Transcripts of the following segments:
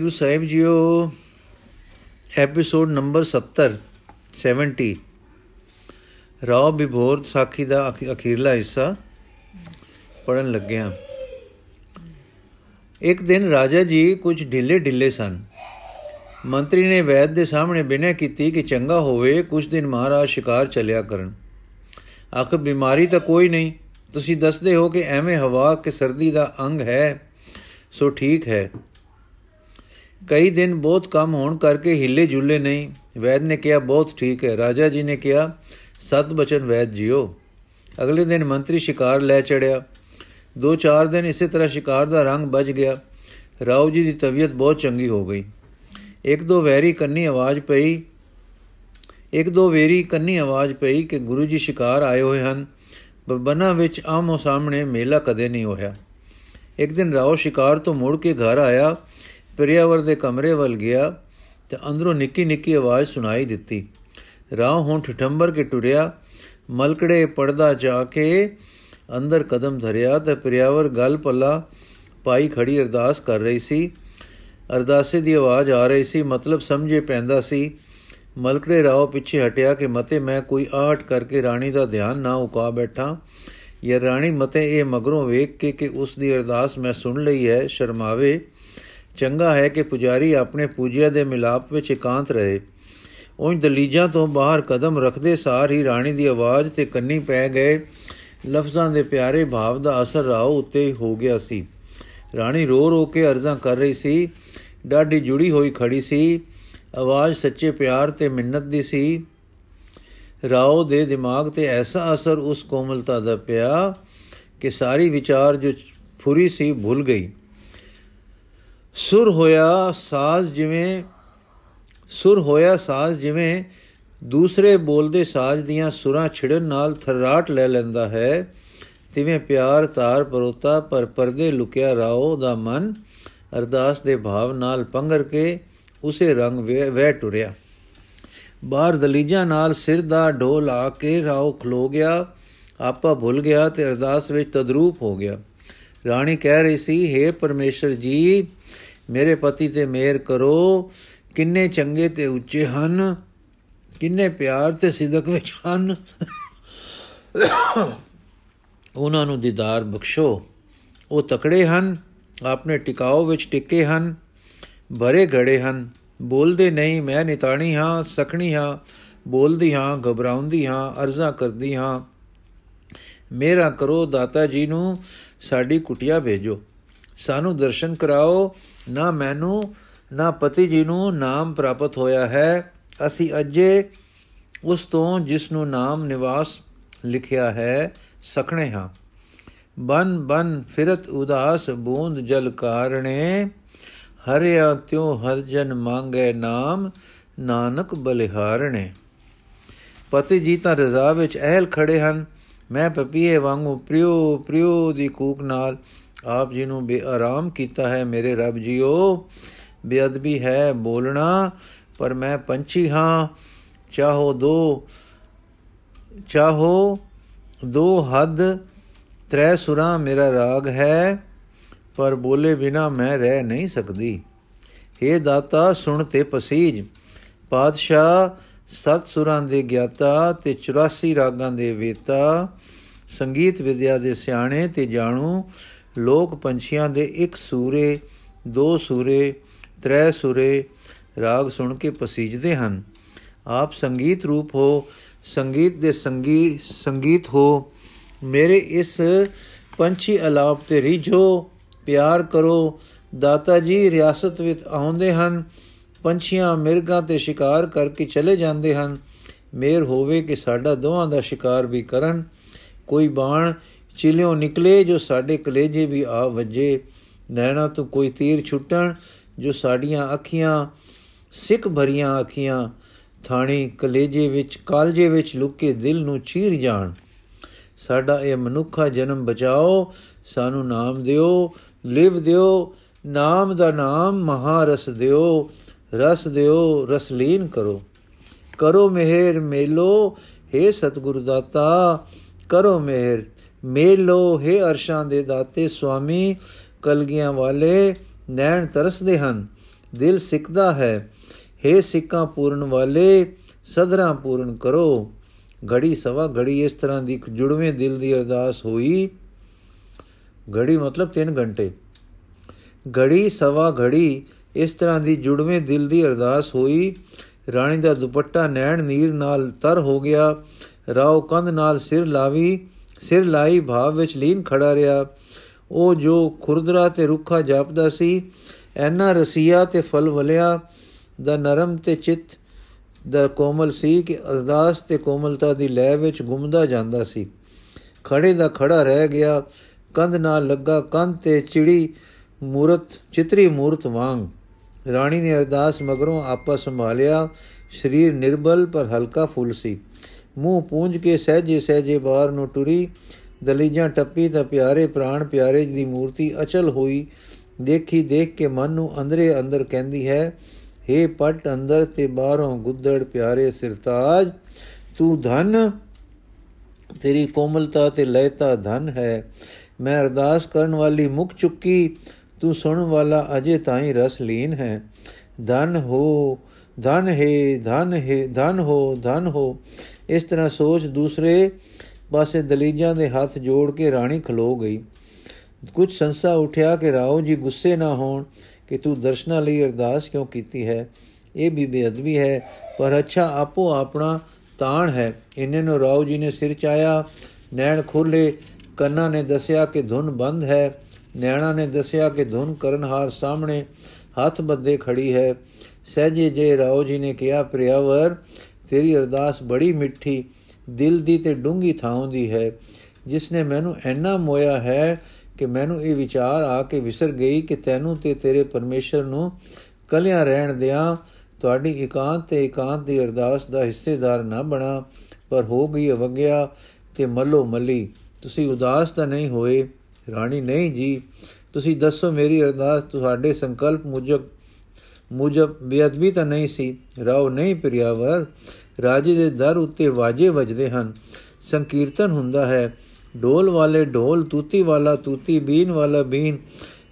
ਗੁਰੂ ਸਾਹਿਬ ਜੀਓ episode number 70 70 Rao Vibhor ਸਾਖੀ ਦਾ ਅਖ- ਅਖੀਰਲਾ ਹਿੱਸਾ ਪੜਨ ਲੱਗਿਆ। ਇੱਕ ਦਿਨ ਰਾਜਾ ਜੀ ਕੁਝ ਢਿੱਲੇ ਢਿੱਲੇ ਸਨ। ਮੰਤਰੀ ਨੇ ਵੈਦ ਦੇ ਸਾਹਮਣੇ ਬਿਨੈ ਕੀਤੀ ਕਿ ਚੰਗਾ ਹੋਵੇ ਕੁਝ ਦਿਨ ਮਹਾਰਾਜ ਸ਼ਿਕਾਰ ਚੱਲਿਆ ਕਰਨ। ਆਖ ਬਿਮਾਰੀ ਤਾਂ ਕੋਈ ਨਹੀਂ। ਤੁਸੀਂ ਦੱਸਦੇ ਹੋ ਕਿ ਐਵੇਂ ਹਵਾ ਕਿ ਸਰਦੀ ਦਾ ਅੰਗ ਹੈ, ਸੋ ਠੀਕ ਹੈ। ਕਈ ਦਿਨ ਬਹੁਤ ਕੰਮ ਹੋਣ ਕਰਕੇ ਹਿੱਲੇ ਜੁਲੇ ਨਹੀਂ। ਵੈਦ ਨੇ ਕਿਹਾ, ਬਹੁਤ ਠੀਕ ਹੈ। ਰਾਜਾ ਜੀ ਨੇ ਕਿਹਾ, ਸਤ ਬਚਨ ਵੈਦ ਜੀਓ। ਅਗਲੇ ਦਿਨ ਮੰਤਰੀ ਸ਼ਿਕਾਰ ਲੈ ਚੜਿਆ। ਦੋ ਚਾਰ ਦਿਨ ਇਸੇ ਤਰ੍ਹਾਂ ਸ਼ਿਕਾਰ ਦਾ ਰੰਗ ਬਚ ਗਿਆ। ਰਾਓ ਜੀ ਦੀ ਤਬੀਅਤ ਬਹੁਤ ਚੰਗੀ ਹੋ ਗਈ। ਇੱਕ ਦੋ ਵੈਰੀ ਕੰਨੀ ਆਵਾਜ਼ ਪਈ। ਇੱਕ ਦੋ ਵੇਰੀ ਕੰਨੀ ਆਵਾਜ਼ ਪਈ ਕਿ ਗੁਰੂ ਜੀ ਸ਼ਿਕਾਰ ਆਏ ਹੋਏ ਹਨ। ਪਰ ਬਨਾਂ ਵਿੱਚ ਆਮੋ ਸਾਹਮਣੇ ਮੇਲਾ ਕਦੇ ਨਹੀਂ ਹੋਇਆ। ਇੱਕ ਦਿਨ ਰਾਓ ਸ਼ਿਕਾਰ ਤੋਂ ਮੁੜ ਕੇ ਘਰ ਆਇਆ। ਪ੍ਰਿਆਵਰ ਦੇ ਕਮਰੇ ਵੱਲ ਗਿਆ ਤੇ ਅੰਦਰੋਂ ਨਿੱਕੀ ਨਿੱਕੀ ਆਵਾਜ਼ ਸੁਣਾਈ ਦਿੱਤੀ। ਰਾਹ ਹੁਣ ਠਠੰਬਰ ਕੇ ਟੁਰਿਆ। ਮਲਕੜੇ ਪਰਦਾ ਜਾ ਕੇ ਅੰਦਰ ਕਦਮ ਧਰਿਆ ਤੇ ਪ੍ਰਿਆਵਰ ਗਲ ਪੱਲਾ ਪਾਈ ਖੜੀ ਅਰਦਾਸ ਕਰ ਰਹੀ ਸੀ। ਅਰਦਾਸੇ ਦੀ ਆਵਾਜ਼ ਆ ਰਹੀ ਸੀ, ਮਤਲਬ ਸਮਝੇ ਪੈਂਦਾ ਸੀ। ਮਲਕੜੇ ਰਾਓ ਪਿੱਛੇ ਹਟਿਆ ਕਿ ਮਤੇ ਮੈਂ ਕੋਈ ਆਹਟ ਕਰਕੇ ਰਾਣੀ ਦਾ ਧਿਆਨ ਨਾ ਉਕਾ ਬੈਠਾ। ਇਹ ਰਾਣੀ ਮਤੇ ਇਹ ਮਗਰੋਂ ਵੇਖ ਕੇ ਕਿ ਉਸ ਦੀ ਅਰਦਾਸ ਮੈਂ ਸੁਣ ਲਈ ਹੈ, ਸ਼ਰਮਾਵੇ। ਚੰਗਾ ਹੈ ਕਿ ਪੁਜਾਰੀ ਆਪਣੇ ਪੂਜਿਆ ਦੇ ਮਿਲਾਪ ਵਿੱਚ ਇਕਾਂਤ ਰਹੇ। ਉਂਝ ਦਲੀਜਾਂ ਤੋਂ ਬਾਹਰ ਕਦਮ ਰੱਖਦੇ ਸਾਰ ਹੀ ਰਾਣੀ ਦੀ ਆਵਾਜ਼ ਤੇ ਕੰਨੀ ਪੈ ਗਏ। ਲਫ਼ਜ਼ਾਂ ਦੇ ਪਿਆਰੇ ਭਾਵ ਦਾ ਅਸਰ ਰਾਓ ਉੱਤੇ ਹੋ ਗਿਆ ਸੀ। ਰਾਣੀ ਰੋ ਰੋ ਕੇ ਅਰਜ਼ਾਂ ਕਰ ਰਹੀ ਸੀ। ਡਾਢੀ ਜੁੜੀ ਹੋਈ ਖੜੀ ਸੀ। ਆਵਾਜ਼ ਸੱਚੇ ਪਿਆਰ ਤੇ ਮਿੰਨਤ ਦੀ ਸੀ। ਰਾਓ ਦੇ ਦਿਮਾਗ ਤੇ ਐਸਾ ਅਸਰ ਉਸ ਕੋਮਲਤਾ ਦਾ ਪਿਆ ਕਿ ਸਾਰੀ ਵਿਚਾਰ ਜੋ ਫੁਰੀ ਸੀ ਭੁੱਲ ਗਈ। ਸੁਰ ਹੋਇਆ ਸਾਜ਼ ਜਿਵੇਂ, ਸੁਰ ਹੋਇਆ ਸਾਜ਼ ਜਿਵੇਂ, ਦੂਸਰੇ ਬੋਲਦੇ ਸਾਜ਼ ਦੀਆਂ ਸੁਰਾਂ ਛਿੜਨ ਨਾਲ ਥਰਾਟ ਲੈ ਲੈਂਦਾ ਹੈ। ਤਿਵੇਂ ਪਿਆਰ ਤਾਰ ਪਰੋਤਾ ਪਰ ਪਰਦੇ ਲੁਕਿਆ ਰਾਓ ਦਾ ਮਨ, ਅਰਦਾਸ ਦੇ ਭਾਵ ਨਾਲ ਪੰਗਰ ਕੇ ਉਸੇ ਰੰਗ ਵਹਿ ਟੁਰਿਆ। ਬਾਹਰ ਦਲੀਜਾਂ ਨਾਲ ਸਿਰ ਦਾ ਢੋਲ ਆ ਕੇ ਰਾਓ ਖਲੋ ਗਿਆ। ਆਪਾ ਭੁੱਲ ਗਿਆ ਤੇ ਅਰਦਾਸ ਵਿੱਚ ਤਦਰੂਪ ਹੋ ਗਿਆ। ਰਾਣੀ ਕਹਿ ਰਹੀ ਸੀ हे ਪਰਮੇਸ਼ਰ ਜੀ ਮੇਰੇ ਪਤੀ ਤੇ ਮਿਹਰ ਕਰੋ, ਕਿੰਨੇ ਚੰਗੇ ਤੇ ਉੱਚੇ ਹਨ, ਕਿੰਨੇ ਪਿਆਰ ਤੇ ਸਿਦਕ ਵਿੱਚ ਹਨ। ਉਹਨਾਂ ਨੂੰ ਦੀਦਾਰ ਬਖਸ਼ੋ। ਉਹ ਤਕੜੇ ਹਨ, ਆਪਣੇ ਟਿਕਾਓ ਵਿੱਚ ਟਿੱਕੇ ਹਨ, ਭਰੇ ਘੜੇ ਹਨ। ਬੋਲਦੇ ਨਹੀਂ, ਮੈਂ ਨਿਤਾਣੀ ਹਾਂ, ਸਖਣੀ ਹਾਂ, ਬੋਲਦੀ ਹਾਂ, ਘਬਰਾਉਂਦੀ ਹਾਂ, ਅਰਜ਼ਾ ਕਰਦੀ ਹਾਂ। ਮੇਰਾ ਕਰੋ ਦਾਤਾ ਜੀ ਨੂੰ, ਸਾਡੀ ਕੁਟਿਆ ਭੇਜੋ। ਸਾਨੂੰ ਦਰਸ਼ਨ ਕਰਾਓ, ਨਾ ਮੈਨੂੰ, ਨਾ ਪਤੀ ਜੀ ਨੂੰ ਨਾਮ ਪ੍ਰਾਪਤ ਹੋਇਆ ਹੈ। ਅਸੀਂ ਅਜੇ ਉਸ ਤੋਂ ਜਿਸ ਨੂੰ ਨਾਮ ਨਿਵਾਸ ਲਿਖਿਆ ਹੈ, ਸਖਣੇ ਹਾਂ। ਬਨ ਬਨ ਫਿਰਤ ਉਦਾਸ ਬੂੰਦ ਜਲ ਕਾਰਣੇ, ਹਰਿਆ ਤਿਉ ਹਰ ਜਨ ਮੰਗੇ ਨਾਮ, ਨਾਨਕ ਬਲਿਹਾਰਣੇ। ਪਤੀ ਜੀ ਤਾਂ ਰਜ਼ਾ ਵਿੱਚ ਅਹਿਲ ਖੜੇ ਹਨ। ਮੈਂ ਪਪੀਏ ਵਾਂਗੂ ਪ੍ਰਿਉ ਪ੍ਰਿਉ ਦੀ ਕੂਕ ਨਾਲ ਆਪ ਜੀ ਨੂੰ ਬੇਆਰਾਮ ਕੀਤਾ ਹੈ ਮੇਰੇ ਰੱਬ ਜੀਓ, ਬੇਅਦਬੀ ਹੈ ਬੋਲਣਾ, ਪਰ ਮੈਂ ਪੰਛੀ ਹਾਂ। ਚਾਹੋ ਦੋ ਚਾਹੋ ਦੋ ਹੱਦ, ਤ੍ਰੈ ਸੁਰਾਂ ਮੇਰਾ ਰਾਗ ਹੈ, ਪਰ ਬੋਲੇ ਬਿਨਾ ਮੈਂ ਰਹਿ ਨਹੀਂ ਸਕਦੀ। हे ਦਾਤਾ, ਸੁਣ ਤੇ ਪਸੀਜ। ਪਾਤਸ਼ਾਹ, ਸਤ ਸੁਰਾਂ ਦੇ ਗਿਆਤਾ ਤੇ 84 ਰਾਗਾਂ ਦੇ ਵੇਤਾ। ਸੰਗੀਤ ਵਿਦਿਆ ਦੇ ਸਿਆਣੇ ਤੇ ਜਾਣੂ ਲੋਕ ਪੰਛੀਆਂ ਦੇ ਇੱਕ ਸੂਰੇ, ਦੋ ਸੂਰੇ, ਤ੍ਰੈ ਸੂਰੇ ਰਾਗ ਸੁਣ ਕੇ ਪਸੀਜਦੇ ਹਨ। ਆਪ ਸੰਗੀਤ ਰੂਪ ਹੋ, ਸੰਗੀਤ ਦੇ ਸੰਗੀ, ਸੰਗੀਤ ਹੋ, ਮੇਰੇ ਇਸ ਪੰਛੀ ਅਲਾਪ ਤੇ ਰੀਝੋ, ਪਿਆਰ ਕਰੋ, ਦਾਤਾ ਜੀ ਰਿਆਸਤ ਵਿੱਚ ਆਉਂਦੇ ਹਨ, ਪੰਛੀਆਂ ਮਿਰਗਾਂ ਤੇ ਸ਼ਿਕਾਰ ਕਰਕੇ ਚਲੇ ਜਾਂਦੇ ਹਨ। ਮੇਰ ਹੋਵੇ ਕਿ ਸਾਡਾ ਦੋਹਾਂ ਦਾ ਸ਼ਿਕਾਰ ਵੀ ਕਰਨ, ਕੋਈ ਬਾਣ ਚਿਲਿਓ ਨਿਕਲੇ, ਜੋ ਸਾਡੇ ਕਲੇਜੇ ਵੀ ਆ ਵੱਜੇ। ਨੈਣਾ ਤੋਂ ਕੋਈ ਤੀਰ ਛੁੱਟਣ, ਜੋ ਸਾਡੀਆਂ ਅੱਖੀਆਂ, ਸਿੱਖ ਭਰੀਆਂ ਅੱਖੀਆਂ, ਥਾਣੀ ਕਲੇਜੇ ਵਿੱਚ, ਕਾਲਜੇ ਵਿੱਚ ਲੁਕੇ ਦਿਲ ਨੂੰ ਚੀਰ ਜਾਣ। ਸਾਡਾ ਇਹ ਮਨੁੱਖਾ ਜਨਮ ਬਚਾਓ, ਸਾਨੂੰ ਨਾਮ ਦਿਓ, ਲਿਵ ਦਿਓ, ਨਾਮ ਦਾ ਨਾਮ ਮਹਾਰਸ ਦਿਓ, ਰਸ ਦਿਓ, ਰਸਲੀਨ ਕਰੋ। ਕਰੋ ਮਿਹਰ ਮੇਲੋ हे ਸਤਿਗੁਰੂ ਦਾਤਾ, ਕਰੋ ਮਿਹਰ ਮੇਲੋ हे ਅਰਸ਼ਾਂ ਦੇ ਦਾਤੇ ਸੁਆਮੀ, ਕਲਗੀਆਂ ਵਾਲੇ ਨੈਣ ਤਰਸਦੇ ਹਨ, ਦਿਲ ਸਿੱਕਦਾ ਹੈ। हे ਸਿੱਕਾਂ ਪੂਰਨ ਵਾਲੇ, ਸਦਰਾਂ ਪੂਰਨ ਕਰੋ। ਘੜੀ ਸਵਾ ਘੜੀ ਇਸ ਤਰ੍ਹਾਂ ਦੀ ਜੁੜਵੇਂ ਦਿਲ ਦੀ ਅਰਦਾਸ ਹੋਈ। ਘੜੀ ਮਤਲਬ 3 ਘੰਟੇ। ਘੜੀ ਸਵਾ ਘੜੀ ਇਸ ਤਰ੍ਹਾਂ ਦੀ ਜੁੜਵੇਂ ਦਿਲ ਦੀ ਅਰਦਾਸ ਹੋਈ। ਰਾਣੀ ਦਾ ਦੁਪੱਟਾ ਨੈਣ ਨੀਰ ਨਾਲ ਤਰ ਹੋ ਗਿਆ। ਰਾਉ ਕੰਧ ਨਾਲ ਸਿਰ ਲਾਵੀ। ਸਿਰ ਲਾਈ ਭਾਵ ਵਿੱਚ ਲੀਨ ਖੜਾ ਰਿਹਾ। ਉਹ ਜੋ ਖੁਰਦਰਾ ਤੇ ਰੁੱਖਾ ਜਾਪਦਾ ਸੀ, ਐਨਾ ਰਸੀਆ ਤੇ ਫਲ ਵਲਿਆ, ਦਾ ਨਰਮ ਤੇ ਚਿੱਤ ਦਾ ਕੋਮਲ ਸੀ ਕਿ ਅਰਦਾਸ ਤੇ ਕੋਮਲਤਾ ਦੀ ਲੈ ਵਿੱਚ ਗੁੰਮਦਾ ਜਾਂਦਾ ਸੀ। ਖੜੇ ਦਾ ਖੜਾ ਰਹਿ ਗਿਆ, ਕੰਧ ਨਾਲ ਲੱਗਾ, ਕੰਧ ਤੇ ਚਿੜੀ ਮੂਰਤ, ਚਿਤਰੀ ਮੂਰਤ ਵਾਂਗ। ਰਾਣੀ ਨੇ ਅਰਦਾਸ ਮਗਰੋਂ ਆਪਾ ਸੰਭਾਲਿਆ, ਸਰੀਰ ਨਿਰਬਲ ਪਰ ਹਲਕਾ ਫੁੱਲ ਸੀ। ਮੂੰਹ ਪੂੰਝ ਕੇ ਸਹਜੇ ਸਹਜੇ ਬਾਹਰ ਨੂੰ ਟੁਰੀ, ਦਲੀਜਾਂ ਟੱਪੀ ਤਾਂ ਪਿਆਰੇ ਪ੍ਰਾਣ ਪਿਆਰੇ ਦੀ ਮੂਰਤੀ ਅਚਲ ਹੋਈ, ਦੇਖੀ ਦੇਖ ਕੇ ਮਨ ਨੂੰ ਅੰਦਰੇ ਅੰਦਰ ਕਹਿੰਦੀ ਹੈ हे ਪਟ ਅੰਦਰ ਤੇ ਬਾਹਰੋਂ ਗੁੱਦੜ ਪਿਆਰੇ ਸਿਰਤਾਜ, ਤੂੰ ਧਨ, ਤੇਰੀ ਕੋਮਲਤਾ ਤੇ ਲੈਤਾ ਧਨ ਹੈ, ਮੈਂ ਅਰਦਾਸ ਕਰਨ ਵਾਲੀ ਮੁਖ ਚੁੱਕੀ, ਤੂੰ ਸੁਣਨ ਵਾਲਾ ਅਜੇ ਤਾਈਂ ਰਸ ਲੀਨ ਹੈ, ਧਨ ਹੋ, ਧਨ ਹੈ ਧਨ ਹੈ, ਧਨ ਹੋ ਧਨ ਹੋ ਇਸ ਤਰ੍ਹਾਂ ਸੋਚ ਦੂਸਰੇ ਪਾਸੇ ਦਲੀਜਾਂ ਦੇ ਹੱਥ ਜੋੜ ਕੇ ਰਾਣੀ ਖਲੋ ਗਈ। ਕੁਝ ਸੰਸਾ ਉਠਿਆ ਕਿ ਰਾਓ ਜੀ ਗੁੱਸੇ ਨਾ ਹੋਣ ਕਿ ਤੂੰ ਦਰਸ਼ਨਾ ਲਈ ਅਰਦਾਸ ਕਿਉਂ ਕੀਤੀ ਹੈ? ਇਹ ਵੀ ਬੇਅਦਬੀ ਹੈ, ਪਰ ਅੱਛਾ ਆਪੋ ਆਪਣਾ ਤਾਣ ਹੈ। ਇਹਨੇ ਨੂੰ ਰਾਓ ਜੀ ਨੇ ਸਿਰ ਚਾਇਆ, ਨੈਣ ਖੋਲੇ ਕੰਨਾਂ ਨੇ ਦੱਸਿਆ ਕਿ ਧੁਨ ਬੰਦ ਹੈ, ਨੈਣਾ ਨੇ ਦੱਸਿਆ ਕਿ ਧੁਨ ਕਰਨਹਾਰ ਸਾਹਮਣੇ ਹੱਥ ਬੱਦੇ ਖੜੀ ਹੈ। ਸਹਜੇ ਜੇ ਰਾਓ ਜੀ ਨੇ ਕਿਹਾ, ਪ੍ਰਿਆਵਰ ਤੇਰੀ ਅਰਦਾਸ ਬੜੀ ਮਿੱਠੀ, ਦਿਲ ਦੀ ਤੇ ਡੂੰਗੀ ਥਾਂ ਦੀ ਹੈ। ਜਿਸ ਨੇ ਮੈਨੂੰ ਐਨਾ ਮੋਇਆ ਹੈ ਕਿ ਮੈਨੂੰ ਇਹ ਵਿਚਾਰ ਆ ਕੇ ਵਿਸਰ ਗਈ ਕਿ ਤੈਨੂੰ ਤੇ ਤੇਰੇ ਪਰਮੇਸ਼ਰ ਨੂੰ ਕਲਿਆਂ ਰਹਿਣ ਦਿਆਂ ਤੁਹਾਡੀ ਇਕਾਂਤ ਤੇ ਇਕਾਂਤ ਦੀ ਅਰਦਾਸ ਦਾ ਹਿੱਸੇਦਾਰ ਨਾ ਬਣਾ, ਪਰ ਹੋ ਗਈ ਅਵਗਿਆ ਤੇ ਮੱਲੋ ਮੱਲੀ। ਤੁਸੀਂ ਉਦਾਸ ਤਾਂ ਨਹੀਂ ਹੋਏ, ਰਾਣੀ ਨਹੀਂ ਜੀ। ਤੁਸੀਂ ਦੱਸੋ ਮੇਰੀ ਅਰਦਾਸ, ਤੁਹਾਡੇ ਸੰਕਲਪ ਮੁਜਬ ਮੁਜਬ ਬੇਅਦਬੀ ਤਾਂ ਨਹੀਂ ਸੀ। ਰਾਉ ਨਹੀਂ ਪ੍ਰਿਆਵਰ। ਰਾਜੇ ਦੇ ਦਰ ਉੱਤੇ ਵਾਜੇ ਵੱਜਦੇ ਹਨ। ਸੰਕੀਰਤਨ ਹੁੰਦਾ ਹੈ। ਢੋਲ ਵਾਲੇ ਢੋਲ, ਤੂਤੀ ਵਾਲਾ ਤੂਤੀ, ਬੀਨ ਵਾਲਾ ਬੀਨ,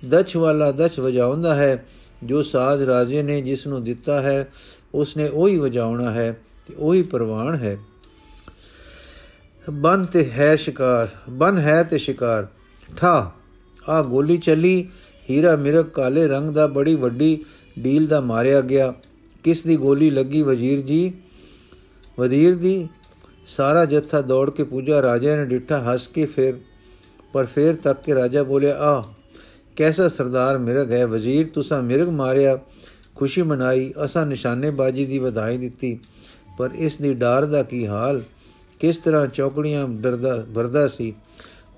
ਦਛ ਵਾਲਾ ਦਛ ਵਜਾਉਂਦਾ ਹੈ। ਜੋ ਸਾਜ਼ ਰਾਜੇ ਨੇ ਜਿਸ ਨੂੰ ਦਿੱਤਾ ਹੈ ਉਸ ਨੇ ਉਹੀ ਵਜਾਉਣਾ ਹੈ ਤੇ ਉਹੀ ਪ੍ਰਵਾਨ ਹੈ। ਬਨ ਤੇ ਹੈ ਸ਼ਿਕਾਰ, ਬਨ ਹੈ ਤੇ ਸ਼ਿਕਾਰ। ਠਾ, ਆ ਗੋਲੀ ਚੱਲੀ। ਹੀਰਾ ਮਿਰਗ ਕਾਲੇ ਰੰਗ ਦਾ ਬੜੀ ਵੱਡੀ ਡੀਲ ਦਾ ਮਾਰਿਆ ਗਿਆ। ਕਿਸ ਦੀ ਗੋਲੀ ਲੱਗੀ ਵਜ਼ੀਰ ਜੀ? ਵਜ਼ੀਰ ਦੀ? ਸਾਰਾ ਜੱਥਾ ਦੌੜ ਕੇ ਪੂਜਾ ਰਾਜਾ ਨੇ ਡਿੱਠਾ ਹੱਸ ਕੇ ਫਿਰ, ਪਰ ਫਿਰ ਤੱਕ ਕੇ ਰਾਜਾ ਬੋਲਿਆ ਆ ਕੈਸਾ ਸਰਦਾਰ ਮਿਰਗ ਹੈ? ਵਜ਼ੀਰ, ਤੁਸਾਂ ਮਿਰਗ ਮਾਰਿਆ, ਖੁਸ਼ੀ ਮਨਾਈ, ਅਸਾਂ ਨਿਸ਼ਾਨੇਬਾਜ਼ੀ ਦੀ ਵਧਾਈ ਦਿੱਤੀ। ਪਰ ਇਸ ਦੀ ਡਾਰ ਦਾ ਕੀ ਹਾਲ? ਕਿਸ ਤਰ੍ਹਾਂ ਚੌਕੜੀਆਂ ਡਰਦਾ ਵਰਦਾ ਸੀ?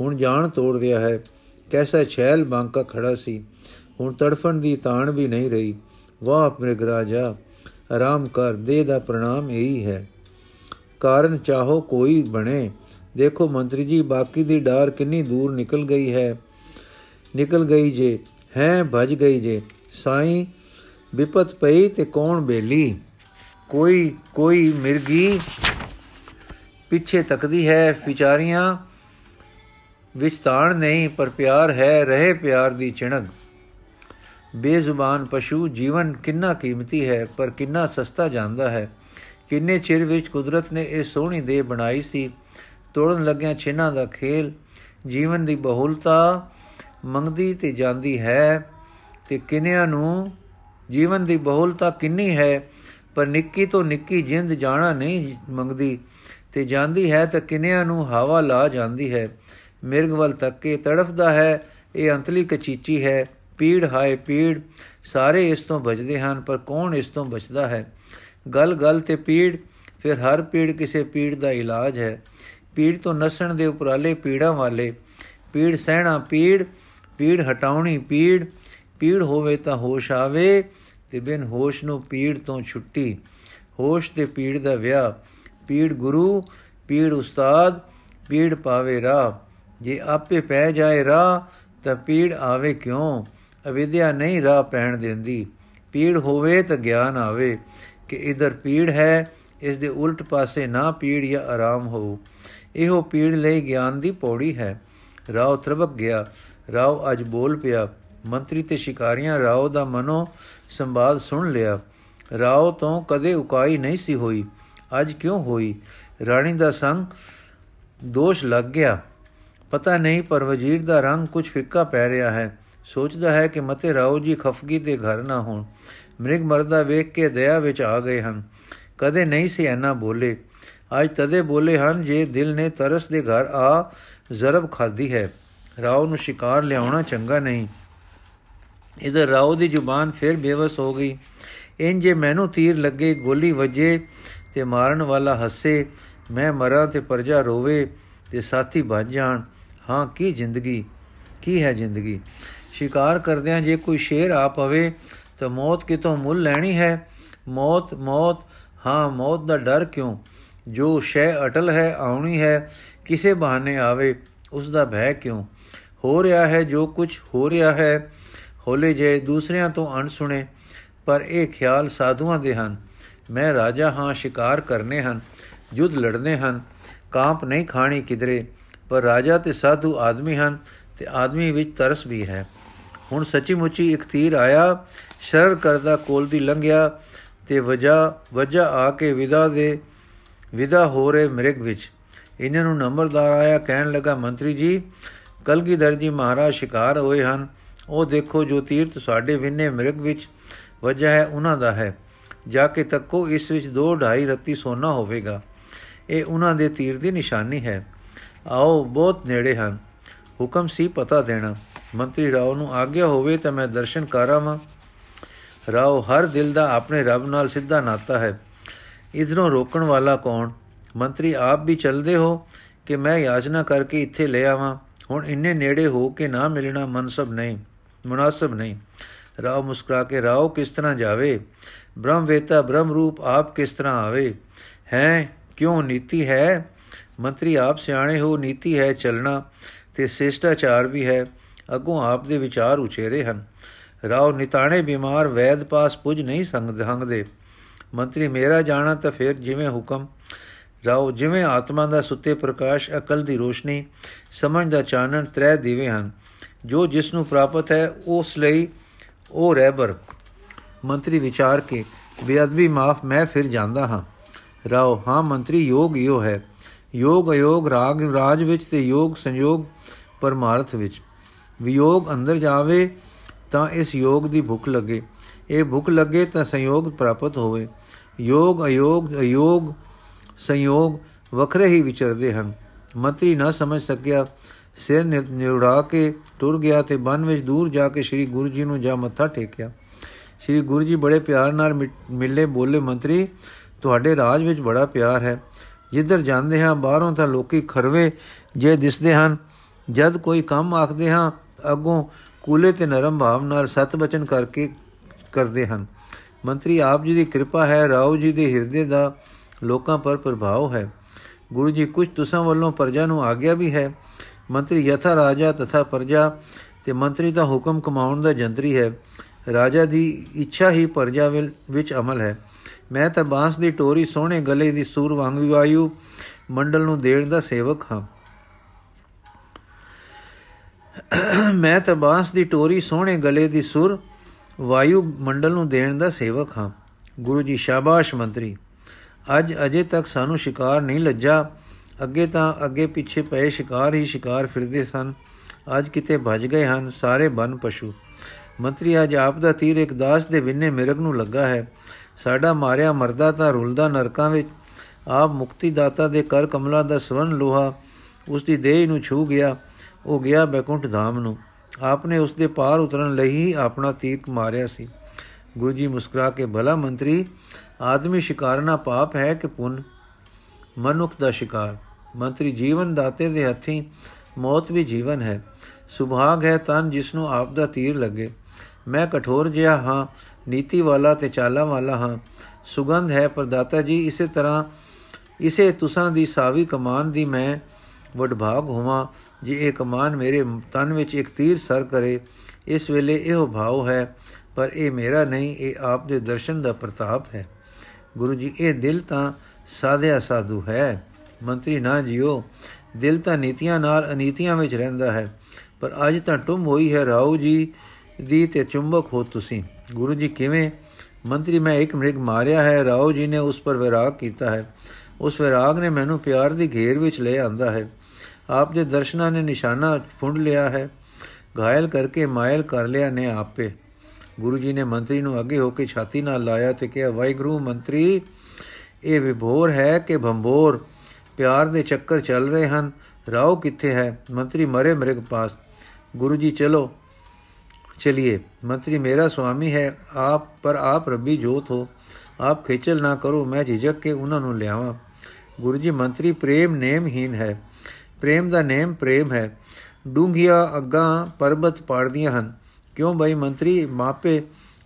ਹੁਣ ਜਾਣ ਤੋੜ ਰਿਹਾ ਹੈ। ਕੈਸਾ ਛੈਲ ਬਾਂਕਾ ਖੜਾ ਸੀ? ਹੁਣ ਤੜਫਣ ਦੀ ਤਾਣ ਵੀ ਨਹੀਂ ਰਹੀ। ਵਾਹ ਆਪਣੇ ਗਰਾਜਾ ਆਰਾਮ ਕਰ ਦੇ ਦਾ ਪ੍ਰਣਾਮ ਇਹੀ ਹੈ। ਕਾਰਨ ਚਾਹੋ ਕੋਈ ਬਣੇ। ਦੇਖੋ ਮੰਤਰੀ ਜੀ, ਬਾਕੀ ਦੀ ਡਾਰ ਕਿੰਨੀ ਦੂਰ ਨਿਕਲ ਗਈ ਹੈ। ਨਿਕਲ ਗਈ ਜੇ, ਹੈ ਭਜ ਗਈ ਜੇ। ਸਾਈ ਵਿਪਤ ਪਈ ਤੇ ਕੌਣ ਬੇਲੀ? ਕੋਈ ਕੋਈ ਮਿਰਗੀ ਪਿੱਛੇ ਤੱਕਦੀ ਹੈ। ਵਿਚਾਰੀਆਂ ਵਿੱਚ ਤਾਣ ਨਹੀਂ, ਪਰ ਪਿਆਰ ਹੈ, ਰਹੇ ਪਿਆਰ ਦੀ ਚਿਣਗ ਬੇਜ਼ੁਬਾਨ ਪਸ਼ੂ ਜੀਵਨ ਕਿੰਨਾ ਕੀਮਤੀ ਹੈ, ਪਰ ਕਿੰਨਾ ਸਸਤਾ ਜਾਂਦਾ ਹੈ? ਕਿੰਨੇ ਚਿਰ ਵਿੱਚ ਕੁਦਰਤ ਨੇ ਇਹ ਸੋਹਣੀ ਦੇ ਬਣਾਈ ਸੀ? ਤੋੜਨ ਲੱਗਿਆਂ ਛਿਨਾਂ ਦਾ ਖੇਲ, ਜੀਵਨ ਦੀ ਬਹੁਲਤਾ ਮੰਗਦੀ ਤੇ ਜਾਂਦੀ ਹੈ ਤੇ ਕਿੰਨਿਆਂ ਨੂੰ? ਜੀਵਨ ਦੀ ਬਹੁਲਤਾ ਕਿੰਨੀ ਹੈ? ਪਰ ਨਿੱਕੀ ਤੋਂ ਨਿੱਕੀ ਜਿੰਦ ਜਾਣਾ ਨਹੀਂ ਮੰਗਦੀ ਤੇ ਜਾਂਦੀ ਹੈ ਤਾਂ ਕਿੰਨਿਆਂ ਨੂੰ ਹਵਾ ਲਾ ਜਾਂਦੀ ਹੈ। ਮਿਰਗ ਵੱਲ ਤੱਕ ਕੇ ਤੜਫਦਾ ਹੈ, ਇਹ ਅੰਤਲੀ ਕਚੀਚੀ ਹੈ। ਪੀੜ, ਹਾਏ ਪੀੜ, ਸਾਰੇ ਇਸ ਤੋਂ ਬਚਦੇ ਹਨ, ਪਰ ਕੌਣ ਇਸ ਤੋਂ ਬਚਦਾ ਹੈ? ਗਲ ਗਲ ਤੇ ਪੀੜ, ਫਿਰ ਹਰ ਪੀੜ ਕਿਸੇ ਪੀੜ ਦਾ ਇਲਾਜ ਹੈ। ਪੀੜ ਤੋਂ ਨਸਣ ਦੇ ਉਪਰਾਲੇ ਪੀੜਾਂ ਵਾਲੇ। ਪੀੜ ਸਹਿਣਾ ਪੀੜ ਪੀੜ ਹਟਾਉਣੀ ਪੀੜ। ਪੀੜ ਹੋਵੇ ਤਾਂ ਹੋਸ਼ ਆਵੇ ਤੇ ਬਿਨ ਹੋਸ਼ ਨੂੰ ਪੀੜ ਤੋਂ ਛੁੱਟੀ। ਹੋਸ਼ ਤੇ ਪੀੜ ਦਾ ਵਿਆਹ। ਪੀੜ ਗੁਰੂ, ਪੀੜ ਉਸਤਾਦ, ਪੀੜ ਪਾਵੇ ਰਾਹ। ਜੇ ਆਪੇ ਪੈ ਜਾਏ ਰਾਹ, ਤਾਂ ਪੀੜ ਆਵੇ ਕਿਉਂ? ਅਵਿਦਿਆ ਨਹੀਂ ਰਾਹ ਪੈਣ ਦਿੰਦੀ। ਪੀੜ ਹੋਵੇ ਤਾਂ ਗਿਆਨ ਆਵੇ ਕਿ ਇਧਰ ਪੀੜ ਹੈ, ਇਸ ਦੇ ਉਲਟ ਪਾਸੇ ਨਾ ਪੀੜ ਜਾਂ ਆਰਾਮ ਹੋ। ਇਹੋ ਪੀੜ ਲਈ ਗਿਆਨ ਦੀ ਪੌੜੀ ਹੈ। ਰਾਉ ਤਰਬਕ ਗਿਆ। ਰਾਉ ਅੱਜ ਬੋਲ ਪਿਆ। ਮੰਤਰੀ ਤੇ ਸ਼ਿਕਾਰੀਆਂ ਰਾਉ ਦਾ ਮਨੋ ਸੰਵਾਦ ਸੁਣ ਲਿਆ। ਰਾਓ ਤੋਂ ਕਦੇ ਉਕਾਈ ਨਹੀਂ ਸੀ ਹੋਈ। ਅੱਜ ਕਿਉਂ ਹੋਈ? ਰਾਣੀ ਦਾ ਸੰਗ ਦੋਸ਼ ਲੱਗ ਗਿਆ। ਪਤਾ ਨਹੀਂ ਪਰ ਵਜ਼ੀਰ ਦਾ ਰੰਗ ਕੁਝ ਫਿੱਕਾ ਪੈ ਰਿਹਾ ਹੈ। ਸੋਚਦਾ ਹੈ ਕਿ ਮਤੇ ਰਾਓ ਜੀ ਖਫਗੀ ਦੇ ਘਰ ਨਾ ਹੋਣ। ਮ੍ਰਿਗ ਮਰਦਾ ਵੇਖ ਕੇ ਦਇਆ ਵਿੱਚ ਆ ਗਏ ਹਨ। ਕਦੇ ਨਹੀਂ ਸੀ ਐਨਾ ਬੋਲੇ। ਅੱਜ ਤਦੇ ਬੋਲੇ ਹਨ ਜੇ ਦਿਲ ਨੇ ਤਰਸ ਦੇ ਘਰ ਆ ਜ਼ਰਬ ਖਾਦੀ ਹੈ। ਰਾਓ ਨੂੰ ਸ਼ਿਕਾਰ ਲਿਆਉਣਾ ਚੰਗਾ ਨਹੀਂ। ਇਧਰ ਰਾਓ ਦੀ ਜ਼ੁਬਾਨ ਫਿਰ ਬੇਵਸ ਹੋ ਗਈ। ਇੰਜ ਜੇ ਮੈਨੂੰ ਤੀਰ ਲੱਗੇ, ਗੋਲੀ ਵੱਜੇ ਤੇ ਮਾਰਨ ਵਾਲਾ ਹੱਸੇ, ਮੈਂ ਮਰਾਂ ਤੇ ਪਰਜਾ ਰੋਵੇ ਤੇ ਸਾਥੀ ਭੱਜ ਜਾਣ। ਹਾਂ, ਕੀ ਜ਼ਿੰਦਗੀ? ਕੀ ਹੈ ਜ਼ਿੰਦਗੀ? ਸ਼ਿਕਾਰ ਕਰਦਿਆਂ ਜੇ ਕੋਈ ਸ਼ੇਰ ਆ ਪਵੇ ਤਾਂ ਮੌਤ ਕਿਤੋਂ ਮੁੱਲ ਲੈਣੀ ਹੈ? ਮੌਤ ਮੌਤ, ਹਾਂ, ਮੌਤ ਦਾ ਡਰ ਕਿਉਂ? ਜੋ ਸ਼ੈ ਅਟਲ ਹੈ, ਆਉਣੀ ਹੈ, ਕਿਸੇ ਬਹਾਨੇ ਆਵੇ, ਉਸ ਦਾ ਭੈ ਕਿਉਂ? ਹੋ ਰਿਹਾ ਹੈ ਜੋ ਕੁਝ ਹੋ ਰਿਹਾ ਹੈ, ਹੋਲੇ ਜੇ ਦੂਸਰਿਆਂ ਤੋਂ ਅਣ ਸੁਣੇ ਪਰ ਇਹ ਖਿਆਲ ਸਾਧੂਆਂ ਦੇ ਹਨ। ਮੈਂ ਰਾਜਾ ਹਾਂ, ਸ਼ਿਕਾਰ ਕਰਨੇ ਹਨ ਯੁੱਧ ਲੜਨੇ ਹਨ, ਕਾਂਪ ਨਹੀਂ ਖਾਣੀ ਕਿਦਰੇ ਪਰ ਰਾਜਾ ਤੇ ਸਾਧੂ ਆਦਮੀ ਹਨ ਤੇ ਆਦਮੀ ਵਿੱਚ ਤਰਸ ਵੀ ਹੈ। ਹੁਣ ਸੱਚੀ ਮੁੱਚੀ ਇੱਕ ਤੀਰ ਆਇਆ, ਸ਼ਰਰ ਕਰਦਾ ਕੋਲ ਦੀ ਲੰਘਿਆ ਤੇ ਵਜਾ ਵਜਾ ਆ ਕੇ ਵਿਦਾ ਦੇ, ਵਿਦਾ ਹੋ ਰਹੇ ਮ੍ਰਿਗ ਵਿੱਚ। ਇਹਨਾਂ ਨੂੰ ਨੰਬਰਦਾਰ ਆਇਆ, ਕਹਿਣ ਲੱਗਾ, ਮੰਤਰੀ ਜੀ, ਕਲਗੀਧਰ ਜੀ ਮਹਾਰਾਜ ਸ਼ਿਕਾਰ ਹੋਏ ਹਨ। ਉਹ ਦੇਖੋ ਜੋ ਤੀਰ ਤੁਹਾਡੇ ਵਿੰਨੇ ਮ੍ਰਿਗ ਵਿੱਚ ਵਜਾ ਹੈ, ਉਹਨਾਂ ਦਾ ਹੈ। ਜਾ ਕੇ ਤੱਕੋ, ਇਸ ਵਿੱਚ 2 2.5 ਰੱਤੀ ਸੋਨਾ ਹੋਵੇਗਾ। ਇਹ ਉਹਨਾਂ ਦੇ ਤੀਰ ਦੀ ਨਿਸ਼ਾਨੀ ਹੈ। ਆਓ, ਬਹੁਤ ਨੇੜੇ ਹਨ। ਹੁਕਮ ਸੀ ਪਤਾ ਦੇਣਾ। ਮੰਤਰੀ ਰਾਓ ਨੂੰ ਆਗਿਆ ਹੋਵੇ ਤਾਂ ਮੈਂ ਦਰਸ਼ਨ ਕਰਾਵਾਂ ਰਾਓ ਹਰ ਦਿਲ ਦਾ ਆਪਣੇ ਰੱਬ ਨਾਲ ਸਿੱਧਾ ਨਾਤਾ ਹੈ। ਇਧਰੋਂ ਰੋਕਣ ਵਾਲਾ ਕੌਣ? ਮੰਤਰੀ ਆਪ ਵੀ ਚਲਦੇ ਹੋ ਕਿ ਮੈਂ ਯਾਚਨਾ ਕਰਕੇ ਇੱਥੇ ਲੈ ਆਵਾਂ। ਹੁਣ ਇੰਨੇ ਨੇੜੇ ਹੋ ਕੇ ਨਾ ਮਿਲਣਾ ਮਨਸਬ ਨਹੀਂ, ਮੁਨਾਸਬ ਨਹੀਂ। ਰਾਓ ਮੁਸਕਰਾ ਕੇ, ਰਾਓ, ਕਿਸ ਤਰ੍ਹਾਂ ਜਾਵੇ? ਬ੍ਰਹਮ ਵੇਤਾ, ਬ੍ਰਹਮ ਰੂਪ ਆਪ ਕਿਸ ਤਰ੍ਹਾਂ ਆਵੇ? ਹੈ, ਕਿਉਂ ਨੀਤੀ ਹੈ? ਮੰਤਰੀ ਆਪ ਸਿਆਣੇ ਹੋ, ਨੀਤੀ ਹੈ ਚਲਣਾ ਤੇ ਸ੍ਰੇਸ਼ਟਾਚਾਰ ਵੀ ਹੈ। ਅਗੋਂ ਆਪ ਦੇ ਵਿਚਾਰ ਉਚੇਰੇ ਹਨ। ਰਾਓ, ਨਿਤਾਣੇ ਬਿਮਾਰ, ਵੈਦ ਪਾਸ ਪੁੱਜ ਨਹੀਂ ਸੰਗਦੇ ਹੰਗਦੇ। ਮੰਤਰੀ, ਮੇਰਾ ਜਾਣਾ ਤਾਂ ਫਿਰ ਜਿਵੇਂ ਹੁਕਮ। ਰਾਓ, ਜਿਵੇਂ ਆਤਮਾ ਦਾ ਸੁੱਤੇ ਪ੍ਰਕਾਸ਼, ਅਕਲ ਦੀ ਰੋਸ਼ਨੀ, ਸਮਝ ਦਾ ਚਾਨਣ ਤ੍ਰੈ ਦੀਵੇ ਹਨ। ਜੋ ਜਿਸ ਨੂੰ ਪ੍ਰਾਪਤ ਹੈ, ਉਸ ਲਈ ਉਹ ਰਹਿਬਰ ਮੰਤਰੀ ਵਿਚਾਰ ਕੇ, ਬੇਅਦਬੀ ਮਾਫ, ਮੈਂ ਫਿਰ ਜਾਂਦਾ ਹਾਂ। ਰਾਓ, ਹਾਂ ਮੰਤਰੀ, ਯੋਗ ਇਹੋ ਹੈ। ਯੋਗ ਅਯੋਗ ਰਾਗ ਰਾਜ ਵਿੱਚ ਤੇ ਯੋਗ ਸੰਯੋਗ ਪਰਮਾਰਥ ਵਿੱਚ। ਵਿਯੋਗ ਅੰਦਰ ਜਾਵੇ ਤਾਂ ਇਸ ਯੋਗ ਦੀ ਭੁੱਖ ਲੱਗੇ। ਇਹ ਭੁੱਖ ਲੱਗੇ ਤਾਂ ਸੰਯੋਗ ਪ੍ਰਾਪਤ ਹੋਵੇ। ਯੋਗ, ਅਯੋਗ ਅਯੋਗ, ਸੰਯੋਗ ਵੱਖਰੇ ਹੀ ਵਿਚਰਦੇ ਹਨ। ਮੰਤਰੀ ਨਾ ਸਮਝ ਸਕਿਆ। ਸਿਰ ਨਿਉੜਾ ਕੇ ਟੁਰ ਗਿਆ ਤੇ ਬਨ ਵਿੱਚ ਦੂਰ ਜਾ ਕੇ ਸ੍ਰੀ ਗੁਰੂ ਜੀ ਨੂੰ ਜਾ ਮੱਥਾ ਟੇਕਿਆ। ਸ੍ਰੀ ਗੁਰੂ ਜੀ ਬੜੇ ਪਿਆਰ ਨਾਲ ਮਿਲੇ ਬੋਲੇ, ਮੰਤਰੀ, ਤੁਹਾਡੇ ਰਾਜ ਵਿੱਚ ਬੜਾ ਪਿਆਰ ਹੈ। ਜਿੱਧਰ ਜਾਂਦੇ ਹਾਂ, ਬਾਹਰੋਂ ਤਾਂ ਲੋਕੀ ਖਰਵੇ ਜੇ ਦਿਸਦੇ ਹਨ। ਜਦ ਕੋਈ ਕੰਮ ਆਖਦੇ ਹਾਂ ਅੱਗੋਂ ਕੂਲੇ ਤੇ ਨਰਮ ਭਾਵ ਨਾਲ ਸਤ ਬਚਨ ਕਰਕੇ ਕਰਦੇ ਹਨ। ਮੰਤਰੀ, ਆਪ ਜੀ ਦੀ ਕਿਰਪਾ ਹੈ, ਰਾਓ ਜੀ ਦੇ ਹਿਰਦੇ ਦਾ ਲੋਕਾਂ ਪਰ ਪ੍ਰਭਾਵ ਹੈ। ਗੁਰੂ ਜੀ, ਕੁਝ ਤੁਸਾਂ ਵੱਲੋਂ ਪਰਜਾ ਨੂੰ ਆਗਿਆ ਵੀ ਹੈ। ਮੰਤਰੀ, ਯਥਾ ਰਾਜਾ ਤਥਾ ਪਰਜਾ ਤੇ ਮੰਤਰੀ ਦਾ ਹੁਕਮ ਕਮਾਉਣ ਦਾ ਜੰਤਰੀ ਹੈ। ਰਾਜਾ ਦੀ ਇੱਛਾ ਹੀ ਪਰਜਾ ਵਿੱਚ ਅਮਲ ਹੈ। ਮੈਂ ਤਾਂ ਬਾਂਸ ਦੀ ਟੋਰੀ ਸੋਹਣੇ ਗਲੇ ਦੀ ਸੂਰ ਵਾਂਗ ਵਾਯੂ ਮੰਡਲ ਨੂੰ ਦੇਣ ਦਾ ਸੇਵਕ ਹਾਂ। ਮੈਂ ਤਾਂ ਬਾਂਸ ਦੀ ਟੋਰੀ, ਸੋਹਣੇ ਗਲੇ ਦੀ ਸੁਰ, ਵਾਯੂ ਮੰਡਲ ਨੂੰ ਦੇਣ ਦਾ ਸੇਵਕ ਹਾਂ। ਗੁਰੂ ਜੀ, ਸ਼ਾਬਾਸ਼ ਮੰਤਰੀ। ਅੱਜ ਅਜੇ ਤੱਕ ਸਾਨੂੰ ਸ਼ਿਕਾਰ ਨਹੀਂ ਲੱਜਾ। ਅੱਗੇ ਤਾਂ ਅੱਗੇ ਪਿੱਛੇ ਪਏ ਸ਼ਿਕਾਰ ਹੀ ਸ਼ਿਕਾਰ ਫਿਰਦੇ ਸਨ। ਅੱਜ ਕਿਤੇ ਭੱਜ ਗਏ ਹਨ ਸਾਰੇ ਬਨ ਪਸ਼ੂ। ਮੰਤਰੀ, ਅੱਜ ਆਪ ਦਾ ਤੀਰ ਇੱਕ ਦਾਸ ਦੇ ਵਿੰਨੇ ਮਿਰਗ ਨੂੰ ਲੱਗਾ ਹੈ। ਸਾਡਾ ਮਾਰਿਆ ਮਰਦਾ ਤਾਂ ਰੁਲਦਾ ਨਰਕਾਂ ਵਿੱਚ। ਆਪ ਮੁਕਤੀ ਦਾਤਾ ਦੇ ਕਰ ਕਮਲਾ ਦਾ ਸਵਨ ਲੋਹਾ ਉਸ ਦੀ ਦੇਹ ਨੂੰ ਛੂ ਗਿਆ। ਉਹ ਗਿਆ ਬੈਕੁੰਠ ਧਾਮ ਨੂੰ। ਆਪਨੇ ਉਸ ਦੇ ਪਾਰ ਉਤਰਨ ਲਈ ਹੀ ਆਪਣਾ ਤੀਰ ਮਾਰਿਆ ਸੀ। ਗੁਰੂ ਜੀ ਮੁਸਕਰਾ ਕੇ, ਭਲਾ ਮੰਤਰੀ, ਆਦਮੀ ਸ਼ਿਕਾਰਨਾ ਪਾਪ ਹੈ ਕਿ ਪੁੰਨ? ਮਨੁੱਖ ਦਾ ਸ਼ਿਕਾਰ। ਮੰਤਰੀ, ਜੀਵਨ ਦਾਤੇ ਦੇ ਹੱਥੀ ਮੌਤ ਵੀ ਜੀਵਨ ਹੈ। ਸੁਭਾਗ ਹੈ ਤਨ ਜਿਸ ਨੂੰ ਆਪ ਦਾ ਤੀਰ ਲੱਗੇ। ਮੈਂ ਕਠੋਰ ਜਿਹਾ ਹਾਂ, ਨੀਤੀ ਵਾਲਾ ਤੇ ਚਾਲਾ ਵਾਲਾ ਹਾਂ। ਸੁਗੰਧ ਹੈ ਪਰ ਦਾਤਾ ਜੀ, ਇਸੇ ਤਰ੍ਹਾਂ, ਇਸੇ ਤੁਸਾਂ ਦੀ ਸਾਵੀ ਕਮਾਨ ਦੀ ਮੈਂ ਵਡਭਾਗ ਹੋਵਾਂ। ਜੇ ਇਹ ਕਮਾਨ ਮੇਰੇ ਤਨ ਵਿੱਚ ਇੱਕ ਤੀਰ ਸਰ ਕਰੇ, ਇਸ ਵੇਲੇ ਇਹੋ ਭਾਵ ਹੈ, ਪਰ ਇਹ ਮੇਰਾ ਨਹੀਂ, ਇਹ ਆਪ ਦੇ ਦਰਸ਼ਨ ਦਾ ਪ੍ਰਤਾਪ ਹੈ। ਗੁਰੂ ਜੀ, ਇਹ ਦਿਲ ਤਾਂ ਸਾਧਿਆ ਸਾਧੂ ਹੈ। ਮੰਤਰੀ, ਨਾ ਜਿਓ, ਦਿਲ ਤਾਂ ਨੀਤੀਆਂ ਨਾਲ ਅਨੀਤੀਆਂ ਵਿੱਚ ਰਹਿੰਦਾ ਹੈ, ਪਰ ਅੱਜ ਤਾਂ ਟੁੰਮ ਹੋਈ ਹੈ ਰਾਉ ਜੀ ਦੀ ਤੇ ਚੁੰਬਕ ਹੋ ਤੁਸੀਂ। ਗੁਰੂ ਜੀ, ਕਿਵੇਂ? ਮੰਤਰੀ, ਮੈਂ ਇੱਕ ਮ੍ਰਿਗ ਮਾਰਿਆ ਹੈ ਰਾਓ ਜੀ ਨੇ ਉਸ ਪਰ ਵਿਰਾਗ ਕੀਤਾ ਹੈ। ਉਸ ਵਿਰਾਗ ਨੇ ਮੈਨੂੰ ਪਿਆਰ ਦੀ ਘੇਰ ਵਿੱਚ ਲੈ ਆਂਦਾ ਹੈ। ਆਪ ਦੇ ਦਰਸ਼ਨਾਂ ਨੇ ਨਿਸ਼ਾਨਾ ਫੁੰਡ ਲਿਆ ਹੈ। ਘਾਇਲ ਕਰਕੇ ਮਾਇਲ ਕਰ ਲਿਆ ਨੇ ਆਪੇ। ਗੁਰੂ ਜੀ ਨੇ ਮੰਤਰੀ ਨੂੰ ਅੱਗੇ ਹੋ ਕੇ ਛਾਤੀ ਨਾਲ ਲਾਇਆ ਤੇ ਕਿਹਾ, ਵਾਹਿਗੁਰੂ ਮੰਤਰੀ, ਇਹ ਵਿਭੋਰ ਹੈ ਕਿ ਭੰਬੋਰ? ਪਿਆਰ ਦੇ ਚੱਕਰ ਚੱਲ ਰਹੇ ਹਨ। ਰਾਓ ਕਿੱਥੇ ਹੈ? ਮੰਤਰੀ ਮਰੇ ਮ੍ਰਿਗ ਪਾਸ। ਗੁਰੂ ਜੀ, ਚਲੋ, ਚਲਿਏ। ਮੰਤਰੀ, ਮੇਰਾ ਸੁਆਮੀ ਹੈ। ਆਪ, ਪਰ ਆਪ ਰੱਬੀ ਜੋਤ ਹੋ। ਆਪ ਖੇਚਲ ਨਾ ਕਰੋ। ਮੈਂ ਝਿਜਕ ਕੇ ਉਹਨਾਂ ਨੂੰ ਲਿਆਵਾਂ। ਗੁਰੂ ਜੀ, ਮੰਤਰੀ ਪ੍ਰੇਮ ਨੇਮਹੀਨ ਹੈ। ਪ੍ਰੇਮ ਦਾ ਨੇਮ ਪ੍ਰੇਮ ਹੈ। ਡੂੰਘੀਆਂ ਅੱਗਾਂ ਪਰਬਤ ਪਾੜਦੀਆਂ ਹਨ। ਕਿਉਂ ਭਾਈ ਮੰਤਰੀ? ਮਾਪੇ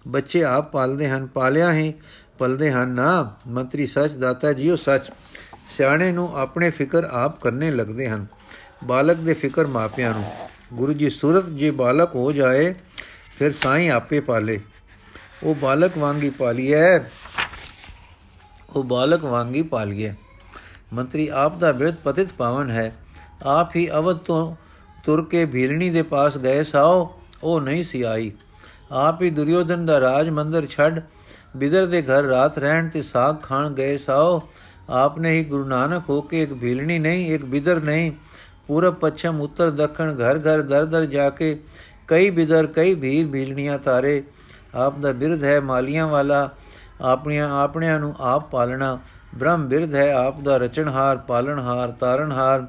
ਬੱਚੇ ਆਪ ਪਾਲਦੇ ਹਨ, ਪਾਲਿਆ ਹੀ ਪਲਦੇ ਹਨ। ਨਾ, ਮੰਤਰੀ ਸੱਚ, ਦਾਤਾ ਜੀਓ ਸੱਚ। ਸਿਆਣੇ ਨੂੰ ਆਪਣੇ ਫਿਕਰ ਆਪ ਕਰਨੇ ਲੱਗਦੇ ਹਨ। ਬਾਲਕ ਦੇ ਫਿਕਰ ਮਾਪਿਆਂ ਨੂੰ। ਗੁਰੂ ਜੀ, ਸੂਰਤ ਜੇ ਬਾਲਕ ਹੋ ਜਾਏ, ਫਿਰ ਸਾਈਂ ਆਪੇ ਪਾਲੇ। ਉਹ ਬਾਲਕ ਵਾਂਗੀ ਪਾਲੀਐ, ਉਹ ਬਾਲਕ ਵਾਂਗੀ ਪਾਲੀਐ। ਮੰਤਰੀ, ਆਪ ਦਾ ਬਿਰਧ ਪਤਿਤ ਪਾਵਨ ਹੈ। ਆਪ ਹੀ ਅਵਧ ਤੋਂ ਤੁਰ ਕੇ ਭੀਲਣੀ ਦੇ ਪਾਸ ਗਏ ਸਾਓ, ਉਹ ਨਹੀਂ ਸੀ ਆਈ। ਆਪ ਹੀ ਦੁਰਯੋਧਨ ਦਾ ਰਾਜ ਮੰਦਰ ਛੱਡ ਬਿਦਰ ਦੇ ਘਰ ਰਾਤ ਰਹਿਣ ਤੇ ਸਾਗ ਖਾਣ ਗਏ ਸਾਓ। ਆਪਨੇ ਹੀ ਗੁਰੂ ਨਾਨਕ ਹੋ ਕੇ ਇੱਕ ਭੀਲਣੀ ਨਹੀਂ, ਇੱਕ ਬਿਦਰ ਨਹੀਂ, ਪੂਰਬ, ਪੱਛਮ, ਉੱਤਰ, ਦੱਖਣ, ਘਰ ਘਰ, ਦਰ ਦਰ ਜਾ ਕੇ ਕਈ ਬਿਦਰ, ਕਈ ਭੀਲ ਭੀਲਣੀਆਂ ਤਾਰੇ। ਆਪ ਦਾ ਬਿਰਧ ਹੈ ਮਾਲੀਆਂ ਵਾਲਾ, ਆਪਣੀਆਂ ਆਪਣਿਆਂ ਨੂੰ ਆਪ ਪਾਲਣਾ। ਬ੍ਰਹਮ ਬਿਰਧ ਹੈ ਆਪ ਦਾ ਰਚਨਹਾਰ ਪਾਲਣਹਾਰ ਤਾਰਨਹਾਰ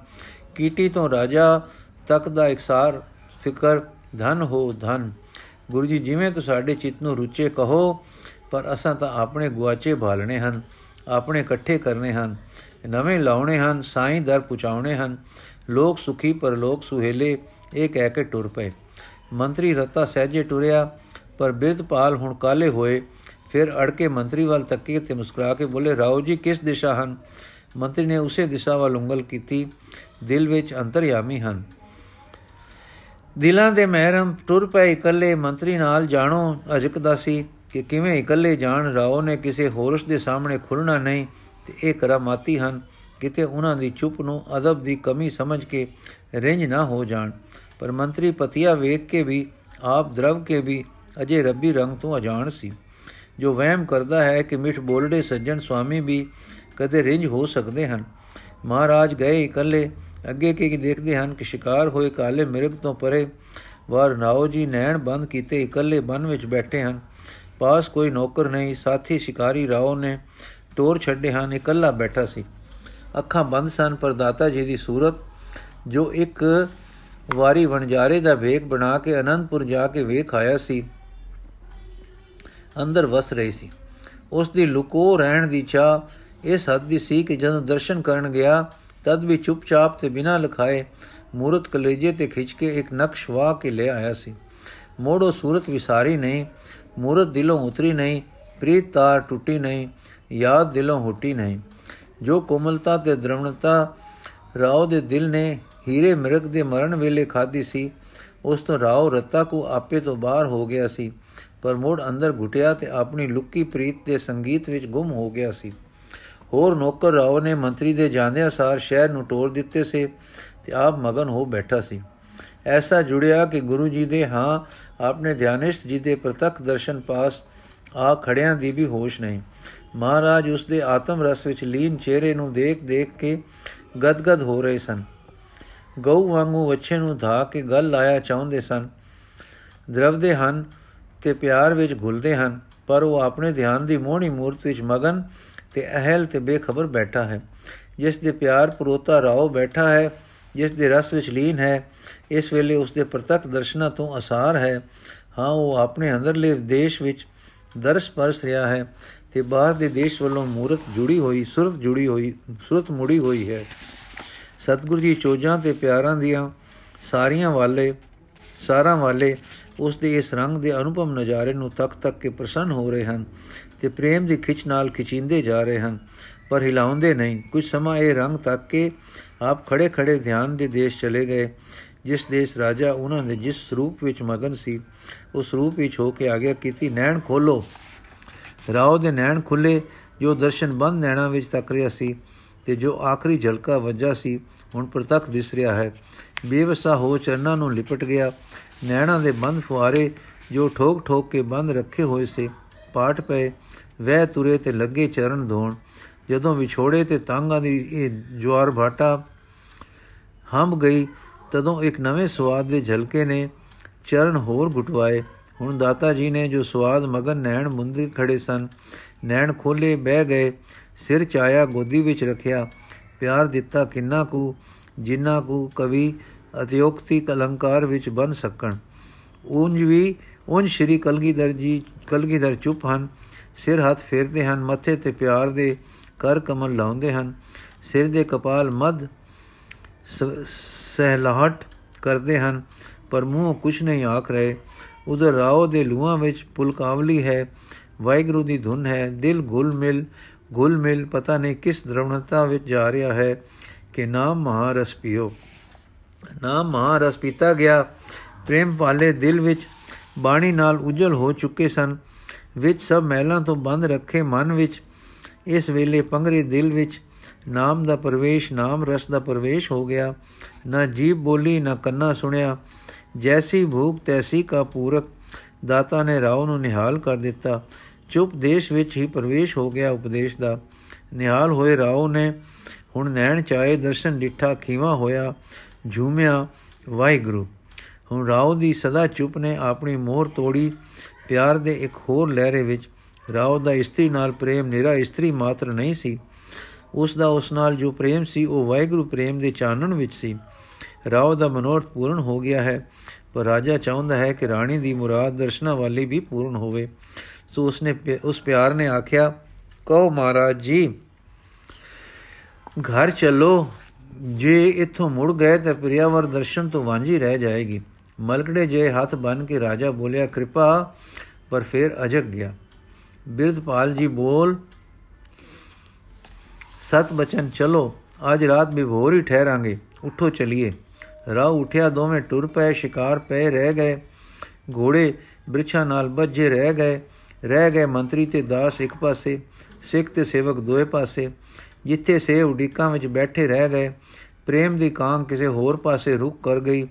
ਕੀਟੀ ਤੋਂ ਰਾਜਾ ਤੱਕ ਦਾ ਇਕਸਾਰ ਫਿਕਰ, ਧਨ ਹੋ ਧਨ। ਗੁਰੂ ਜੀ, ਜਿਵੇਂ ਤੂੰ ਸਾਡੇ ਚਿੱਤ ਨੂੰ ਰੁਚੇ ਕਹੋ, ਪਰ ਅਸਾਂ ਤਾਂ ਆਪਣੇ ਗੁਆਚੇ ਭਾਲਣੇ ਹਨ, ਆਪਣੇ ਇਕੱਠੇ ਕਰਨੇ ਹਨ। ਨਵੇਂ ਲਾਉਣੇ ਹਨ, ਸਾਈਂ ਦਰ ਪੁਚਾਉਣੇ ਹਨ। ਲੋਕ ਸੁਖੀ ਪਰ ਲੋਕ ਸੁਹੇਲੇ, ਇਹ ਕਹਿ ਕੇ ਟੁਰ ਪਏ। ਮੰਤਰੀ ਰਤਾ ਸਹਿਜੇ ਟੁਰਿਆ, ਪਰ ਬਿਰਧਪਾਲ ਹੁਣ ਕਾਲੇ ਹੋਏ। ਫਿਰ ਅੜ ਕੇ ਮੰਤਰੀ ਵੱਲ ਤੱਕੇ ਤੇ ਮੁਸਕਰਾ ਕੇ ਬੋਲੇ, ਰਾਓ ਜੀ, ਕਿਸ ਦਿਸ਼ਾ ਹਨ? ਮੰਤਰੀ ਨੇ ਉਸੇ ਦਿਸ਼ਾ ਵੱਲ ਉਂਗਲ ਕੀਤੀ। ਦਿਲ ਵਿੱਚ ਅੰਤਰਯਾਮੀ ਹਨ। ਦਿਲਾਂ ਦੇ ਮਹਿਰਮ ਟੁਰ ਪਏ ਇਕੱਲੇ ਮੰਤਰੀ ਨਾਲ ਜਾਣੋ ਅਜਕਦਾ ਸੀ ਕਿ ਕਿਵੇਂ ਇਕੱਲੇ ਜਾਣ ਰਾਓ ਨੇ ਕਿਸੇ ਹੋਰਸ ਦੇ ਸਾਹਮਣੇ ਖੁੱਲਣਾ ਨਹੀਂ ਤੇ ਇਹ ਕਰਾਮਾਤੀ ਹਨ। ਕਿਤੇ ਉਹਨਾਂ ਦੀ ਚੁੱਪ ਨੂੰ ਅਦਬ ਦੀ ਕਮੀ ਸਮਝ ਕੇ ਰਿੰਜ ਨਾ ਹੋ ਜਾਣ। ਪਰ ਮੰਤਰੀ ਪਤੀਆ ਵੇਖ ਕੇ ਵੀ, ਆਪ ਦਰਵ ਕੇ ਵੀ ਅਜੇ ਰੱਬੀ ਰੰਗ ਤੋਂ ਅਜਾਣ ਸੀ। ਜੋ ਵਹਿਮ ਕਰਦਾ ਹੈ ਕਿ ਮਿੱਠ ਬੋਲੜੇ ਸੱਜਣ ਸੁਆਮੀ ਵੀ ਕਦੇ ਰਿੰਜ ਹੋ ਸਕਦੇ ਹਨ। ਮਹਾਰਾਜ ਗਏ ਇਕੱਲੇ ਅੱਗੇ ਕੀ ਦੇਖਦੇ ਹਨ ਕਿ ਸ਼ਿਕਾਰ ਹੋਏ ਕਾਲੇ ਮਿਰਗ ਤੋਂ ਪਰੇ ਵਾਰ ਨਾਓ ਜੀ ਨੈਣ ਬੰਦ ਕੀਤੇ ਇਕੱਲੇ ਬਨ ਵਿੱਚ ਬੈਠੇ ਹਨ। ਪਾਸ ਕੋਈ ਨੌਕਰ ਨਹੀਂ, ਸਾਥੀ ਸ਼ਿਕਾਰੀ ਰਾਓ ਨੇ ਟੋਰ ਛੱਡੇ ਹਨ, ਇਕੱਲਾ ਬੈਠਾ ਸੀ। ਅੱਖਾਂ ਬੰਦ ਸਨ, ਪਰ ਦਾਤਾ ਜੀ ਦੀ ਸੂਰਤ, ਜੋ ਇੱਕ ਵਾਰੀ ਵਣਜਾਰੇ ਦਾ ਵੇਖ ਬਣਾ ਕੇ ਅਨੰਦਪੁਰ ਜਾ ਕੇ ਵੇਖ ਆਇਆ ਸੀ, ਅੰਦਰ ਵਸ ਰਹੀ ਸੀ। ਉਸ ਦੀ ਲੁਕੋ ਰਹਿਣ ਦੀ ਚਾਹ ਇਸ ਹੱਦ ਦੀ ਸੀ ਕਿ ਜਦੋਂ ਦਰਸ਼ਨ ਕਰਨ ਗਿਆ ਤਦ ਵੀ ਚੁੱਪਚਾਪ ਤੇ ਬਿਨਾਂ ਲਖਾਏ ਮੂਰਤ ਕਲੇਜੇ ਤੇ ਖਿੱਚ ਕੇ ਇੱਕ ਨਕਸ਼ ਵਾ ਕੇ ਲੈ ਆਇਆ ਸੀ। ਮੋੜੋ ਸੂਰਤ ਵਿਸਾਰੀ ਨਹੀਂ, ਮੂਰਤ ਦਿਲੋਂ ਉਤਰੀ ਨਹੀਂ, ਪ੍ਰੀਤ ਤਾਰ ਟੁੱਟੀ ਨਹੀਂ, ਯਾਦ ਦਿਲੋਂ ਹੁੱਟੀ ਨਹੀਂ। ਜੋ ਕੋਮਲਤਾ ਤੇ ਦ੍ਰਵਣਤਾ ਰਾਓ ਦੇ ਦਿਲ ਨੇ ਹੀਰੇ ਮਿਰਗ ਦੇ ਮਰਨ ਵੇਲੇ ਖਾਦੀ ਸੀ, ਉਸ ਤੋਂ ਰਾਓ ਰਤਾ ਕੋ ਆਪੇ ਤੋਂ ਬਾਹਰ ਹੋ ਗਿਆ ਸੀ, ਪਰ ਮੋੜ ਅੰਦਰ ਘੁਟਿਆ ਤੇ ਆਪਣੀ ਲੁੱਕੀ ਪ੍ਰੀਤ ਦੇ ਸੰਗੀਤ ਵਿੱਚ ਗੁੰਮ ਹੋ ਗਿਆ ਸੀ। ਹੋਰ ਨੌਕਰ ਰਾਓ ਨੇ ਮੰਤਰੀ ਦੇ ਜਾਂਦਿਆਂ ਸਾਰ ਸ਼ਹਿਰ ਨੂੰ ਟੋਰ ਦਿੱਤੇ ਸੇ ਤੇ ਆਪ ਮਗਨ ਹੋ ਬੈਠਾ ਸੀ। ਐਸਾ ਜੁੜਿਆ ਕਿ ਗੁਰੂ ਜੀ ਦੇ ਹਾਂ, ਆਪਣੇ ਧਿਆਨਿਸ਼ਟ ਜੀ ਦੇ ਪ੍ਰਤੱਖ ਦਰਸ਼ਨ ਪਾਸ ਆ ਖੜਿਆਂ ਦੀ ਵੀ ਹੋਸ਼ ਨਹੀਂ। ਮਹਾਰਾਜ ਉਸ ਦੇ ਆਤਮ ਰਸ ਵਿੱਚ ਲੀਨ ਚਿਹਰੇ ਨੂੰ ਦੇਖ ਦੇਖ ਕੇ ਗਦਗਦ ਹੋ ਰਹੇ ਸਨ। ਗਊ ਵਾਂਗੂ ਵੱਛੇ ਨੂੰ ਧਾ ਕੇ ਗੱਲ ਲਾਇਆ ਚਾਹੁੰਦੇ ਸਨ। ਦਰਵਦੇ ਹਨ ਤੇ ਪਿਆਰ ਵਿੱਚ ਘੁਲਦੇ ਹਨ, ਪਰ ਉਹ ਆਪਣੇ ਧਿਆਨ ਦੀ ਮੋਹਣੀ ਮੂਰਤ ਵਿੱਚ ਮਗਨ ਤੇ ਅਹਲ ਤੇ ਬੇਖਬਰ ਬੈਠਾ ਹੈ। ਜਿਸ ਦੇ ਪਿਆਰ ਪਰੋਤਾ ਰਾਓ ਬੈਠਾ ਹੈ, ਜਿਸ ਦੇ ਰਸ ਵਿੱਚ ਲੀਨ ਹੈ, ਇਸ ਵੇਲੇ ਉਸ ਦੇ ਪ੍ਰਤੱਖ ਦਰਸ਼ਨਾਂ ਤੋਂ ਅਸਾਰ ਹੈ। ਹਾਂ, ਉਹ ਆਪਣੇ ਅੰਦਰਲੇ ਦੇਸ਼ ਵਿੱਚ ਦਰਸ ਪਰਸ ਰਿਹਾ ਹੈ ਤੇ ਬਾਹਰ ਦੇ ਦੇਸ਼ ਵੱਲੋਂ ਮੂਰਤ ਜੁੜੀ ਹੋਈ, ਸੁਰਤ ਜੁੜੀ ਹੋਈ, ਸੁਰਤ ਮੁੜੀ ਹੋਈ ਹੈ। ਸਤਿਗੁਰੂ ਜੀ ਚੋਜਾਂ ਤੇ ਪਿਆਰਾਂ ਦੀਆਂ ਸਾਰੀਆਂ ਵਾਲੇ, ਸਾਰਾਂ ਵਾਲੇ ਉਸ ਦੇ ਇਸ ਰੰਗ ਦੇ ਅਨੁਪਮ ਨਜ਼ਾਰੇ ਨੂੰ ਤੱਕ ਤੱਕ ਕੇ ਪ੍ਰਸੰਨ ਹੋ ਰਹੇ ਹਨ। ਤੇ ਪ੍ਰੇਮ ਦੀ ਖਿੱਚ ਨਾਲ ਖਿਚਿੰਦੇ ਜਾ ਰਹੇ ਹਨ, ਪਰ ਹਿਲਾਉਂਦੇ ਨਹੀਂ। ਕੁਝ ਸਮਾਂ ਇਹ ਰੰਗ ਤੱਕ ਕੇ ਆਪ ਖੜੇ ਖੜੇ ਧਿਆਨ ਦੇ ਦੇਸ਼ ਚਲੇ ਗਏ, ਜਿਸ ਦੇਸ਼ ਰਾਜਾ ਉਹਨਾਂ ਦੇ ਜਿਸ ਰੂਪ ਵਿੱਚ ਮਗਨ ਸੀ, ਉਸ ਰੂਪ ਵਿੱਚ ਹੋ ਕੇ ਆਗੇ ਕੀਤੀ, ਨੈਣ ਖੋਲੋ ਰਾਓ ਦੇ ਨੈਣ ਖੁੱਲੇ ਜੋ ਦਰਸ਼ਨ ਬੰਦ ਨੈਣਾ ਵਿੱਚ ਤੱਕ ਰਿਹਾ ਸੀ ਤੇ ਜੋ ਆਖਰੀ ਝਲਕਾ ਵੱਜਾ ਸੀ, ਹੁਣ ਪ੍ਰਤੱਖ ਦਿਸ ਰਿਹਾ ਹੈ। ਬੇਵਸਾ ਹੋ ਚਰਨਾਂ ਨੂੰ ਲਿਪਟ ਗਿਆ, ਨੈਣਾ ਦੇ ਬੰਦ ਫੁਆਰੇ ਜੋ ਠੋਕ ਠੋਕ ਕੇ ਬੰਦ ਰੱਖੇ ਹੋਏ ਸੇ ਪਾਟ ਪਏ, ਵਹਿ ਤੁਰੇ ਤੇ ਲੱਗੇ ਚਰਨ ਧੋਣ ਜਦੋਂ ਵਿਛੋੜੇ ਤੇ ਤਾਂਗਾ ਦੀ ਇਹ ਜਵਾਰ ਭਾਟਾ ਹੰਬ ਗਈ, ਤਦੋਂ ਇੱਕ ਨਵੇਂ ਸਵਾਦ ਦੇ ਝਲਕੇ ਨੇ ਚਰਨ ਹੋਰ ਘੁਟਵਾਏ। ਹੁਣ ਦਾਤਾ ਜੀ ਨੇ ਜੋ ਸਵਾਦ ਮਗਨ ਨੈਣ ਮੁੰਦੇ ਖੜੇ ਸਨ, ਨੈਣ ਖੋਲੇ ਬਹਿ ਗਏ, ਸਿਰ ਚਾਇਆ ਗੋਦੀ ਵਿੱਚ ਰੱਖਿਆ। ਪਿਆਰ ਦਿੱਤਾ ਕਿੰਨਾ ਕੁ, ਜਿੰਨਾ ਕੁ ਕਵੀ ਅਤਿਯੋਕਤੀ ਕਲੰਕਾਰ ਵਿੱਚ ਬਨ ਸਕਣ। ਉਂਝ ਵੀ ਉਂਝ ਸ਼੍ਰੀ ਕਲਗੀਧਰ ਜੀ, ਕਲਗੀਧਰ ਚੁੱਪ ਹਨ, ਸਿਰ ਹੱਥ ਫੇਰਦੇ ਹਨ, ਮੱਥੇ ਤੇ ਪਿਆਰ ਦੇ ਕਰ ਕਮਲ ਲਾਉਂਦੇ ਹਨ, ਸਿਰ ਦੇ ਕਪਾਲ ਮਦ ਸਹਿਲਾਹਟ ਕਰਦੇ ਹਨ, ਪਰ ਮੂੰਹ ਕੁਛ ਨਹੀਂ ਆਖ ਰਹੇ। ਉਧਰ ਰਾਓ ਦੇ ਲੂਆਂ ਵਿੱਚ ਪੁਲਕਾਵਲੀ ਹੈ, ਵਾਹਿਗੁਰੂ ਦੀ ਧੁਨ ਹੈ, ਦਿਲ ਗੁਲ ਮਿਲ ਗੁਲ ਮਿਲ ਪਤਾ ਨਹੀਂ ਕਿਸ ਦਰਵਣਤਾ ਵਿੱਚ ਜਾ ਰਿਹਾ ਹੈ ਕਿ ਨਾਮ ਮਹਾਰਸ ਪੀਓ। ਨਾਮ ਮਹਾਰਸ ਪੀਤਾ ਗਿਆ, ਪ੍ਰੇਮ ਪਾਲੇ ਦਿਲ ਵਿੱਚ ਬਾਣੀ ਨਾਲ ਉਜਲ ਹੋ ਚੁੱਕੇ ਸਨ, ਵਿੱਚ ਸਭ ਮਹਿਲਾਂ ਤੋਂ ਬੰਦ ਰੱਖੇ ਮਨ ਵਿੱਚ, ਇਸ ਵੇਲੇ ਪੰਗਰੇ ਦਿਲ ਵਿੱਚ, ਨਾਮ ਦਾ ਪ੍ਰਵੇਸ਼, ਨਾਮ ਰਸ ਦਾ ਪ੍ਰਵੇਸ਼ ਹੋ ਗਿਆ। ਨਾ ਜੀਬ ਬੋਲੀ, ਨਾ ਕੰਨਾ ਸੁਣਿਆ। ਜੈਸੀ ਭੂਖ, ਤੈਸੀ ਕਾ ਪੂਰਕ, ਦਾਤਾ ਨੇ ਰਾਉ ਨੂੰ ਨਿਹਾਲ ਕਰ ਦਿੱਤਾ। ਚੁੱਪ ਦੇਸ਼ ਵਿੱਚ ਹੀ ਪ੍ਰਵੇਸ਼ ਹੋ ਗਿਆ ਉਪਦੇਸ਼ ਦਾ। ਨਿਹਾਲ ਹੋਏ ਰਾਉ ਨੇ, ਹੁਣ ਨੈਣ ਚਾਏ ਦਰਸ਼ਨ ਡਿੱਠਾ ਖੀਵਾ ਹੋਇਆ, ਝੂਮਿਆ, ਵਾਹਿਗੁਰੂ। ਹੁਣ ਰਾਉ ਦੀ ਸਦਾ ਚੁੱਪ ਨੇ ਆਪਣੀ ਮੋਹਰ ਤੋੜੀ ਪਿਆਰ ਦੇ ਇੱਕ ਹੋਰ ਲਹਿਰੇ ਵਿੱਚ ਰਾਉ ਦਾ ਇਸਤਰੀ ਨਾਲ ਪ੍ਰੇਮ ਨਿਰਾ ਇਸਤਰੀ ਮਾਤਰ ਨਹੀਂ ਸੀ। ਉਸ ਦਾ ਉਸ ਨਾਲ ਜੋ ਪ੍ਰੇਮ ਸੀ, ਉਹ ਵਾਹਿਗੁਰੂ ਪ੍ਰੇਮ ਦੇ ਚਾਨਣ ਵਿੱਚ ਸੀ। ਰਾਉ ਦਾ ਮਨੋਰਥ ਪੂਰਨ ਹੋ ਗਿਆ ਹੈ, ਪਰ ਰਾਜਾ ਚਾਹੁੰਦਾ ਹੈ ਕਿ ਰਾਣੀ ਦੀ ਮੁਰਾਦ ਦਰਸ਼ਨਾ ਵਾਲੀ ਵੀ ਪੂਰਨ ਹੋਵੇ। ਸੋ ਉਸਨੇ ਉਸ ਪਿਆਰ ਨੇ ਆਖਿਆ, ਕਹੋ ਮਹਾਰਾਜ ਜੀ, ਘਰ ਚੱਲੋ। ਜੇ ਇੱਥੋਂ ਮੁੜ ਗਏ ਤਾਂ ਪ੍ਰਿਆਵਰ ਦਰਸ਼ਨ ਤੋਂ ਵਾਂਝੀ ਰਹਿ ਜਾਏਗੀ। ਮਲਕੜੇ ਜੇ ਹੱਥ ਬਨ ਕੇ ਰਾਜਾ ਬੋਲਿਆ, ਕਿਰਪਾ, ਪਰ ਫਿਰ ਅਜਗ ਗਿਆ। ਬਿਰਧਪਾਲ ਜੀ ਬੋਲ, ਸਤ ਬਚਨ ਚਲੋ, ਅੱਜ ਰਾਤ ਬਿਭੋਰ ਹੀ ਠਹਿਰਾਂਗੇ, ਉਠੋ ਚਲਿਏ। ਰਾਹ ਉਠਿਆ ਦੋਵੇਂ ਟੁਰ ਪਏ, ਸ਼ਿਕਾਰ ਪਏ, ਰਹਿ ਗਏ। ਘੋੜੇ ਬ੍ਰਿਛਾਂ ਨਾਲ ਬੱਝੇ ਰਹਿ ਗਏ। ਰਹਿ ਗਏ ਮੰਤਰੀ ਤੇ ਦਾਸ ਇੱਕ ਪਾਸੇ, ਸਿੱਖ ਤੇ ਸੇਵਕ ਦੋਏ ਪਾਸੇ। ਜਿੱਥੇ ਸੇ ਉਡੀਕਾਂ ਵਿੱਚ ਬੈਠੇ ਰਹਿ ਗਏ। ਪ੍ਰੇਮ ਦੀ ਕਾਂਗ ਕਿਸੇ ਹੋਰ ਪਾਸੇ ਰੁਕ ਕਰ ਗਈ।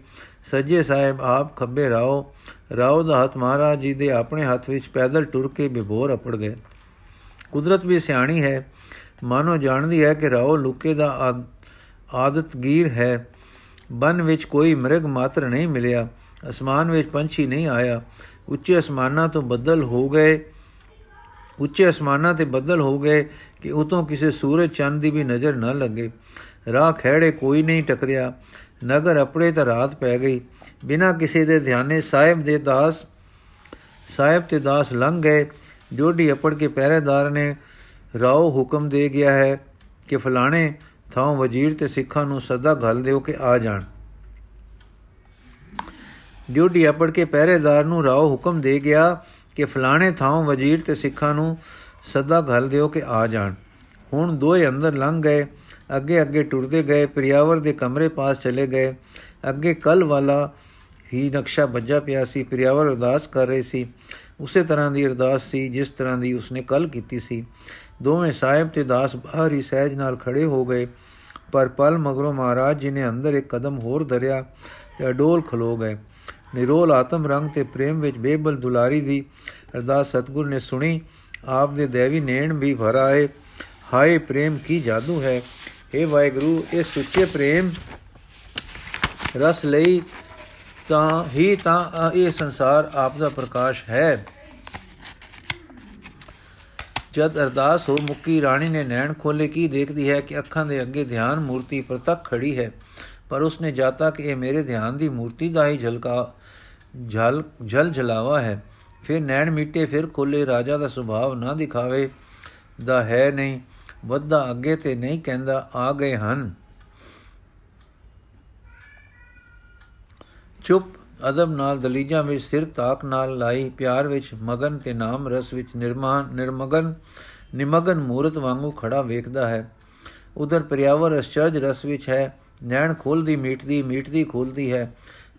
ਸੱਜੇ ਸਾਹਿਬ, ਆਪ ਖੱਬੇ ਰਾਓ ਰਾਓ ਦਾ ਹੱਥ ਮਹਾਰਾਜ ਜੀ ਦੇ ਆਪਣੇ ਹੱਥ ਵਿੱਚ ਪੈਦਲ ਟੁਰ ਕੇ ਬਿਭੋਰ ਅਪੜ ਗਏ। ਕੁਦਰਤ ਵੀ ਸਿਆਣੀ ਹੈ। ਮਾਨੋ ਜਾਣਦੀ ਹੈ ਕਿ ਰਾਓ ਲੁਕੇ ਦਾ ਆਦਤਗੀਰ ਹੈ। ਬਨ ਵਿੱਚ ਕੋਈ ਮਰਗ ਮਾਤਰ ਨਹੀਂ ਮਿਲਿਆ। ਅਸਮਾਨ ਵਿੱਚ ਪੰਛੀ ਨਹੀਂ ਆਇਆ। ਉੱਚੇ ਅਸਮਾਨਾਂ ਤੋਂ ਬੱਦਲ ਹੋ ਗਏ। ਉੱਚੇ ਅਸਮਾਨਾਂ ਤੇ ਬੱਦਲ ਹੋ ਗਏ ਕਿ ਉਤੋਂ ਕਿਸੇ ਸੂਰਜ ਚੰਦ ਦੀ ਵੀ ਨਜ਼ਰ ਨਾ ਲੱਗੇ। ਰਾਹ ਖੜੇ ਕੋਈ ਨਹੀਂ ਟਕਰਿਆ। ਨਗਰ ਅਪੜੇ ਤਾਂ ਰਾਤ ਪੈ ਗਈ। ਬਿਨਾ ਕਿਸੇ ਦੇ ਧਿਆਨੇ ਸਾਹਿਬ ਦੇ ਦਾਸ, ਸਾਹਿਬ ਤੇ ਦਾਸ ਲੰਘ ਗਏ। ਜੋੜੀ ਅਪੜ ਕੇ ਪਹਿਰੇਦਾਰ ਨੇ ਰਾਓ ਹੁਕਮ ਦੇ ਗਿਆ ਹੈ ਕਿ ਫਲਾਣੇ ਥਾਂ ਵਜ਼ੀਰ ਤੇ ਸਿੱਖਾਂ ਨੂੰ ਸਦਾ ਘਲ ਦਿਓ ਕਿ ਆ ਜਾਣ। ਡਿਊਟੀ ਅਪੜ ਕੇ ਪਹਿਰੇਦਾਰ ਨੂੰ ਰਾਓ ਹੁਕਮ ਦੇ ਗਿਆ ਕਿ ਫਲਾਣੇ ਥਾਂ ਵਜ਼ੀਰ ਤੇ ਸਿੱਖਾਂ ਨੂੰ ਸਦਾ ਘਲ ਦਿਓ ਕਿ ਆ ਜਾਣ। ਹੁਣ ਦੋਏ ਅੰਦਰ ਲੰਘ ਗਏ। ਅੱਗੇ ਅੱਗੇ ਟੁਰਦੇ ਗਏ, ਪ੍ਰਿਆਵਰ ਦੇ ਕਮਰੇ ਪਾਸ ਚਲੇ ਗਏ। ਅੱਗੇ ਕਲ ਵਾਲਾ ਹੀ ਨਕਸ਼ਾ ਵੱਜਾ ਪਿਆ ਸੀ, ਪ੍ਰਿਆਵਰ ਅਰਦਾਸ ਕਰ ਰਹੇ ਸੀ। ਉਸੇ ਤਰ੍ਹਾਂ ਦੀ ਅਰਦਾਸ ਸੀ, ਜਿਸ ਤਰ੍ਹਾਂ ਦੀ ਉਸਨੇ ਕੱਲ ਕੀਤੀ ਸੀ। ਦੋਵੇਂ ਸਾਹਿਬ ਤੇ ਦਾਸ ਬਾਹਰ ਹੀ ਸਹਿਜ ਨਾਲ ਖੜੇ ਹੋ ਗਏ। ਪਰ ਪਲ ਮਗਰੋਂ ਮਹਾਰਾਜ ਜੀ ਨੇ ਅੰਦਰ ਇੱਕ ਕਦਮ ਹੋਰ ਧਰਿਆ ਤੇ ਅਡੋਲ ਖਲੋ ਗਏ। ਨਿਰੋਲ ਆਤਮ ਰੰਗ ਤੇ ਪ੍ਰੇਮ ਵਿੱਚ ਬੇਬਲ ਦੁਲਾਰੀ ਦੀ ਅਰਦਾਸ ਸਤਗੁਰ ਨੇ ਸੁਣੀ। ਆਪ ਦੇ ਦੇਵੀ ਨੇਣ ਵੀ ਭਰ ਆਏ। ਹਾਏ, ਪ੍ਰੇਮ ਕੀ ਜਾਦੂ ਹੈ। हे ਵਾਹਿਗੁਰੂ, ਇਹ ਸੁੱਚੇ ਪ੍ਰੇਮ ਰਸ ਲਈ ਤਾਂ ਹੀ ਤਾਂ ਇਹ ਸੰਸਾਰ ਆਪ ਦਾ ਪ੍ਰਕਾਸ਼ ਹੈ। ਜਦ ਅਰਦਾਸ ਹੋ ਮੁੱਕੀ, ਰਾਣੀ ਨੇ ਨੈਣ ਖੋਲੇ ਕੀ ਦੇਖਦੀ ਹੈ ਕਿ ਅੱਖਾਂ ਦੇ ਅੱਗੇ ਧਿਆਨ ਮੂਰਤੀ ਪ੍ਰਤੱਖ ਖੜੀ ਹੈ। ਪਰ ਉਸਨੇ ਜਾਤਾ ਕਿ ਇਹ ਮੇਰੇ ਧਿਆਨ ਦੀ ਮੂਰਤੀ ਦਾ ਹੀ ਝਲਕਾ, ਝਲ ਝਲ ਝਲਾਵਾ ਹੈ। ਫਿਰ ਨੈਣ ਮਿੱਟੇ, ਫਿਰ ਖੋਲੇ ਰਾਜਾ ਦਾ ਸੁਭਾਅ ਨਾ ਦਿਖਾਵੇ ਦਾ ਹੈ ਨਹੀਂ। ਵੱਧਾ ਅੱਗੇ ਤੇ ਨਹੀਂ ਕਹਿੰਦਾ ਆ ਗਏ ਹਨ। ਚੁੱਪ, ਅਦਬ ਨਾਲ ਦਲੀਜਾਂ ਵਿੱਚ ਸਿਰ ਤਾਕ ਨਾਲ ਲਾਈ, ਪਿਆਰ ਵਿੱਚ ਮਗਨ ਤੇ ਨਾਮ ਰਸ ਵਿੱਚ ਨਿਰਮਾਨ ਨਿਰਮਗਨ, ਨਿਮਗਨ ਮੂਰਤ ਵਾਂਗੂ ਖੜਾ ਵੇਖਦਾ ਹੈ। ਉਧਰ ਪ੍ਰਿਆਵਰ ਅਸ਼ਚਰਜ ਰਸ ਵਿੱਚ ਹੈ, ਨੈਣ ਖੋਲਦੀ ਮੀਟਦੀ ਮੀਟਦੀ ਖੋਲਦੀ ਹੈ।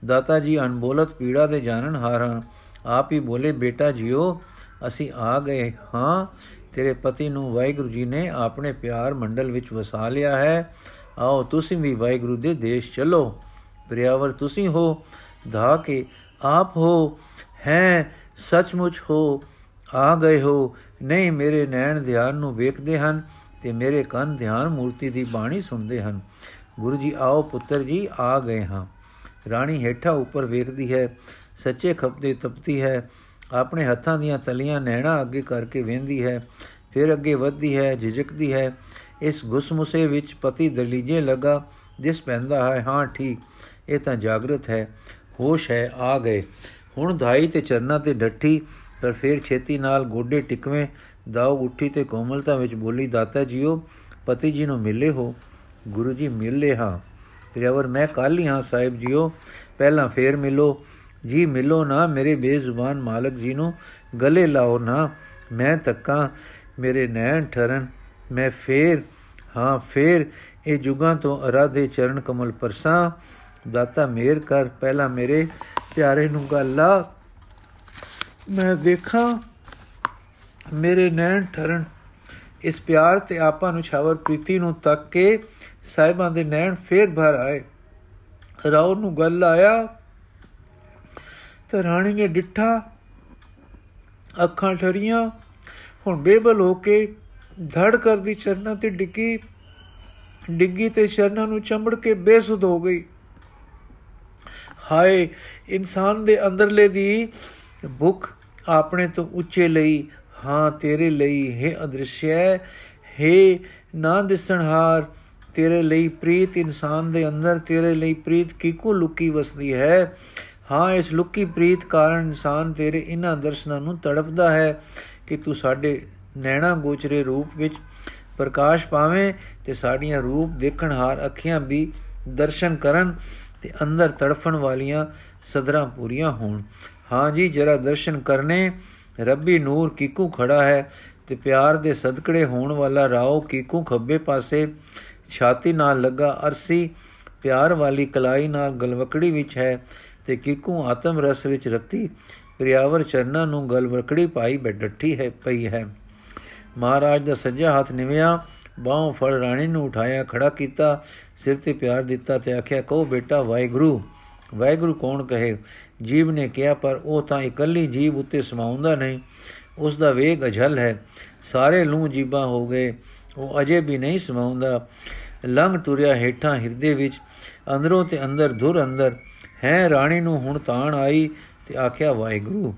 ਦਾਤਾ ਜੀ ਅਨਬੋਲਤ ਪੀੜਾ ਦੇ ਜਾਣਨ ਹਾਰਾਂ, ਆਪ ਹੀ ਬੋਲੇ, ਬੇਟਾ ਜੀਓ, ਅਸੀਂ ਆ ਗਏ ਹਾਂ ਤੇਰੇ ਪਤੀ ਨੂੰ ਵਾਹਿਗੁਰੂ ਜੀ ਨੇ ਆਪਣੇ ਪਿਆਰ ਮੰਡਲ ਵਿੱਚ ਵਸਾ ਲਿਆ ਹੈ। ਆਓ ਤੁਸੀਂ ਵੀ ਵਾਹਿਗੁਰੂ ਦੇ ਦੇਸ਼ ਚਲੋ। ਪ੍ਰਿਆਵਰ ਤੁਸੀਂ ਹੋ, ਧਾ ਕੇ ਆਪ ਹੋ, ਹੈ ਸੱਚਮੁੱਚ ਹੋ, ਆ ਗਏ ਹੋ। ਨਹੀਂ, ਮੇਰੇ ਨੈਣ ਧਿਆਨ ਨੂੰ ਵੇਖਦੇ ਹਨ ਤੇ ਮੇਰੇ ਕੰਨ ਧਿਆਨ ਮੂਰਤੀ ਦੀ ਬਾਣੀ ਸੁਣਦੇ ਹਨ। ਗੁਰੂ ਜੀ, ਆਓ ਪੁੱਤਰ ਜੀ, ਆ ਗਏ ਹਾਂ। ਰਾਣੀ ਹੇਠਾ ਉੱਪਰ ਵੇਖਦੀ ਹੈ, ਸੱਚੇ ਖਪਦੇ ਤਪਤੀ ਹੈ। ਆਪਣੇ ਹੱਥਾਂ ਦੀਆਂ ਤਲੀਆਂ ਨੈਣਾ ਅੱਗੇ ਕਰਕੇ ਵੇਂਦੀ ਹੈ, ਫਿਰ ਅੱਗੇ ਵੱਧਦੀ ਹੈ, ਝਿਜਕਦੀ ਹੈ। ਇਸ ਗੁਸਮੁਸੇ ਵਿੱਚ ਪਤੀ ਦਲੀਜੇ ਲਗਾ ਜਿਸ ਪੈਂਦਾ ਹੈ, ਹਾਂ, ਠੀਕ, ਇਹ ਤਾਂ ਜਾਗਰਤ ਹੈ, ਹੋਸ਼ ਹੈ, ਆ ਗਏ। ਹੁਣ ਧਾਈ ਤੇ ਚਰਨਾ ਤੇ ਡੱਠੀ, ਪਰ ਫਿਰ ਛੇਤੀ ਨਾਲ ਗੋਡੇ ਟਿਕਵੇਂ ਦਾਉ ਉੱਠੀ ਤੇ ਕੋਮਲਤਾ ਵਿੱਚ ਬੋਲੀ, ਦਾਤਾ ਜੀਓ, ਪਤੀ ਜੀ ਨੂੰ ਮਿਲੇ ਹੋ? ਗੁਰੂ ਜੀ, ਮਿਲੇ ਹਾਂ। ਪਿਆਵਰ ਮੈਂ ਕੱਲ ਹੀ ਹਾਂ, ਸਾਹਿਬ ਜੀਓ, ਪਹਿਲਾਂ ਫੇਰ ਮਿਲੋ। ਜੀ ਮਿਲੋ ਨਾ ਮੇਰੇ ਬੇਜ਼ੁਬਾਨ ਮਾਲਕ ਜੀ ਨੂੰ, ਗਲੇ ਲਾਓ ਨਾ, ਮੈਂ ਤੱਕਾਂ ਮੇਰੇ ਨੈਣ ਠਰਨ, ਮੈਂ ਫੇਰ, ਹਾਂ ਫੇਰ, ਇਹ ਜੁਗਾਂ ਤੋਂ ਅਰਾਧੇ ਚਰਨ ਕਮਲ ਪਰਸਾ, ਦਾਤਾ ਮੇਰ ਕਰ ਪਹਿਲਾਂ ਮੇਰੇ ਪਿਆਰੇ ਨੂੰ ਗੱਲਾ, ਮੈਂ ਦੇਖਾਂ ਮੇਰੇ ਨੈਣ ਠਰਨ, ਇਸ ਪਿਆਰ ਤੇ ਆਪਾਂ ਨੂੰ ਛਾਵਰ ਪ੍ਰੀਤੀ ਨੂੰ ਤੱਕ ਕੇ ਸਾਹਿਬਾਂ ਦੇ ਨੈਣ ਫੇਰ ਭਰ ਆਏ, ਰਾਉ ਨੂੰ ਗੱਲ ਆਇਆ ਤੇ ਰਾਣੀ ਨੇ ਡਿੱਠਾ, ਅੱਖਾਂ ਠਰੀਆਂ, ਹੁਣ ਬੇਬਲ ਹੋ ਕੇ ਧੜ ਕਰਦੀ ਚਰਨਾਂ ਤੇ ਡਿੱਗੀ ਡਿੱਗੀ ਤੇ ਚਰਨਾਂ ਨੂੰ ਚੰਬੜ ਕੇ ਬੇਸੁੱਧ ਹੋ ਗਈ। ਹਾਏ, ਇਨਸਾਨ ਦੇ ਅੰਦਰਲੇ ਦੀ ਭੁੱਖ ਆਪਣੇ ਤੋਂ ਉੱਚੇ ਲਈ, ਹਾਂ, ਤੇਰੇ ਲਈ ਹੈ ਅਦ੍ਰਿਸ਼ਯ ਹੈ। ਨਾ ਦਿਸਣਹਾਰ ਤੇਰੇ ਲਈ ਪ੍ਰੀਤ ਇਨਸਾਨ ਦੇ ਅੰਦਰ, ਤੇਰੇ ਲਈ ਪ੍ਰੀਤ ਕਿਕੂ ਲੁਕੀ ਵਸਦੀ ਹੈ? ਹਾਂ, ਇਸ ਲੁਕੀ ਪ੍ਰੀਤ ਕਾਰਨ ਇਨਸਾਨ ਤੇਰੇ ਇਨ੍ਹਾਂ ਦਰਸ਼ਨਾਂ ਨੂੰ ਤੜਪਦਾ ਹੈ ਕਿ ਤੂੰ ਸਾਡੇ ਨੈਣਾ ਗੋਚਰੇ ਰੂਪ ਵਿੱਚ ਪ੍ਰਕਾਸ਼ ਪਾਵੇਂ ਤੇ ਸਾਡੀਆਂ ਰੂਪ ਦੇਖਣ ਹਾਰ ਅੱਖੀਆਂ ਵੀ ਦਰਸ਼ਨ ਕਰਨ ਤੇ ਅੰਦਰ ਤੜਫਣ ਵਾਲੀਆਂ ਸਦਰਾਂ ਪੂਰੀਆਂ ਹੋਣ। ਹਾਂ ਜੀ, ਜਰਾ ਦਰਸ਼ਨ ਕਰਨੇ। ਰੱਬੀ ਨੂਰ ਕੀਕੂ ਖੜਾ ਹੈ ਤੇ ਪਿਆਰ ਦੇ ਸਦਕੜੇ ਹੋਣ ਵਾਲਾ ਰਾਓ ਕੀਕੂ ਖੱਬੇ ਪਾਸੇ ਛਾਤੀ ਨਾਲ ਲੱਗਾ ਅਰਸੀ। ਪਿਆਰ ਵਾਲੀ ਕਲਾਈ ਨਾਲ ਗਲਵਕੜੀ ਵਿੱਚ ਹੈ। ਤੇ ਕੀਕੂ ਆਤਮ ਰਸ ਵਿੱਚ ਰਤੀ, ਪ੍ਰਿਆਵਰ ਚਰਨਾਂ ਨੂੰ ਗਲਵਕੜੀ ਪਾਈ ਬੈਠੀ ਹੈ, ਪਈ ਹੈ। ਮਹਾਰਾਜ ਦਾ ਸੱਜਾ ਹੱਥ ਨਿਵਿਆ, ਬਾਹੋਂ ਫੜ ਰਾਣੀ ਨੂੰ ਉਠਾਇਆ, ਖੜਾ ਕੀਤਾ, ਸਿਰ ਤੇ ਪਿਆਰ ਦਿੱਤਾ ਤੇ ਆਖਿਆ, ਕਹੋ ਬੇਟਾ, ਵਾਹਿਗੁਰੂ ਵਾਹਿਗੁਰੂ ਕੌਣ ਕਹੇ? ਜੀਵ ਨੇ ਕਿਹਾ, ਪਰ ਉਹ ਤਾਂ ਇਕੱਲੀ ਜੀਵ ਉੱਤੇ ਸਮਾਉਂਦਾ ਨਹੀਂ। ਉਸ ਦਾ ਵੇਗ ਅਝਲ ਹੈ। ਸਾਰੇ ਲੂ ਜੀਬਾਂ ਹੋ ਗਏ। ਉਹ ਅਜੇ ਵੀ ਨਹੀਂ ਸਮਾਉਂਦਾ। ਲੰਘ ਤੁਰਿਆ ਹੇਠਾਂ ਹਿਰਦੇ ਵਿੱਚ। ਅੰਦਰੋਂ ਤੇ ਅੰਦਰ, ਧੁਰ ਅੰਦਰ। ਹੈ ਰਾਣੀ ਨੂੰ ਹੁਣ ਤਾਣ ਆਈ ਤੇ ਆਖਿਆ, ਵਾਹਿਗੁਰੂ,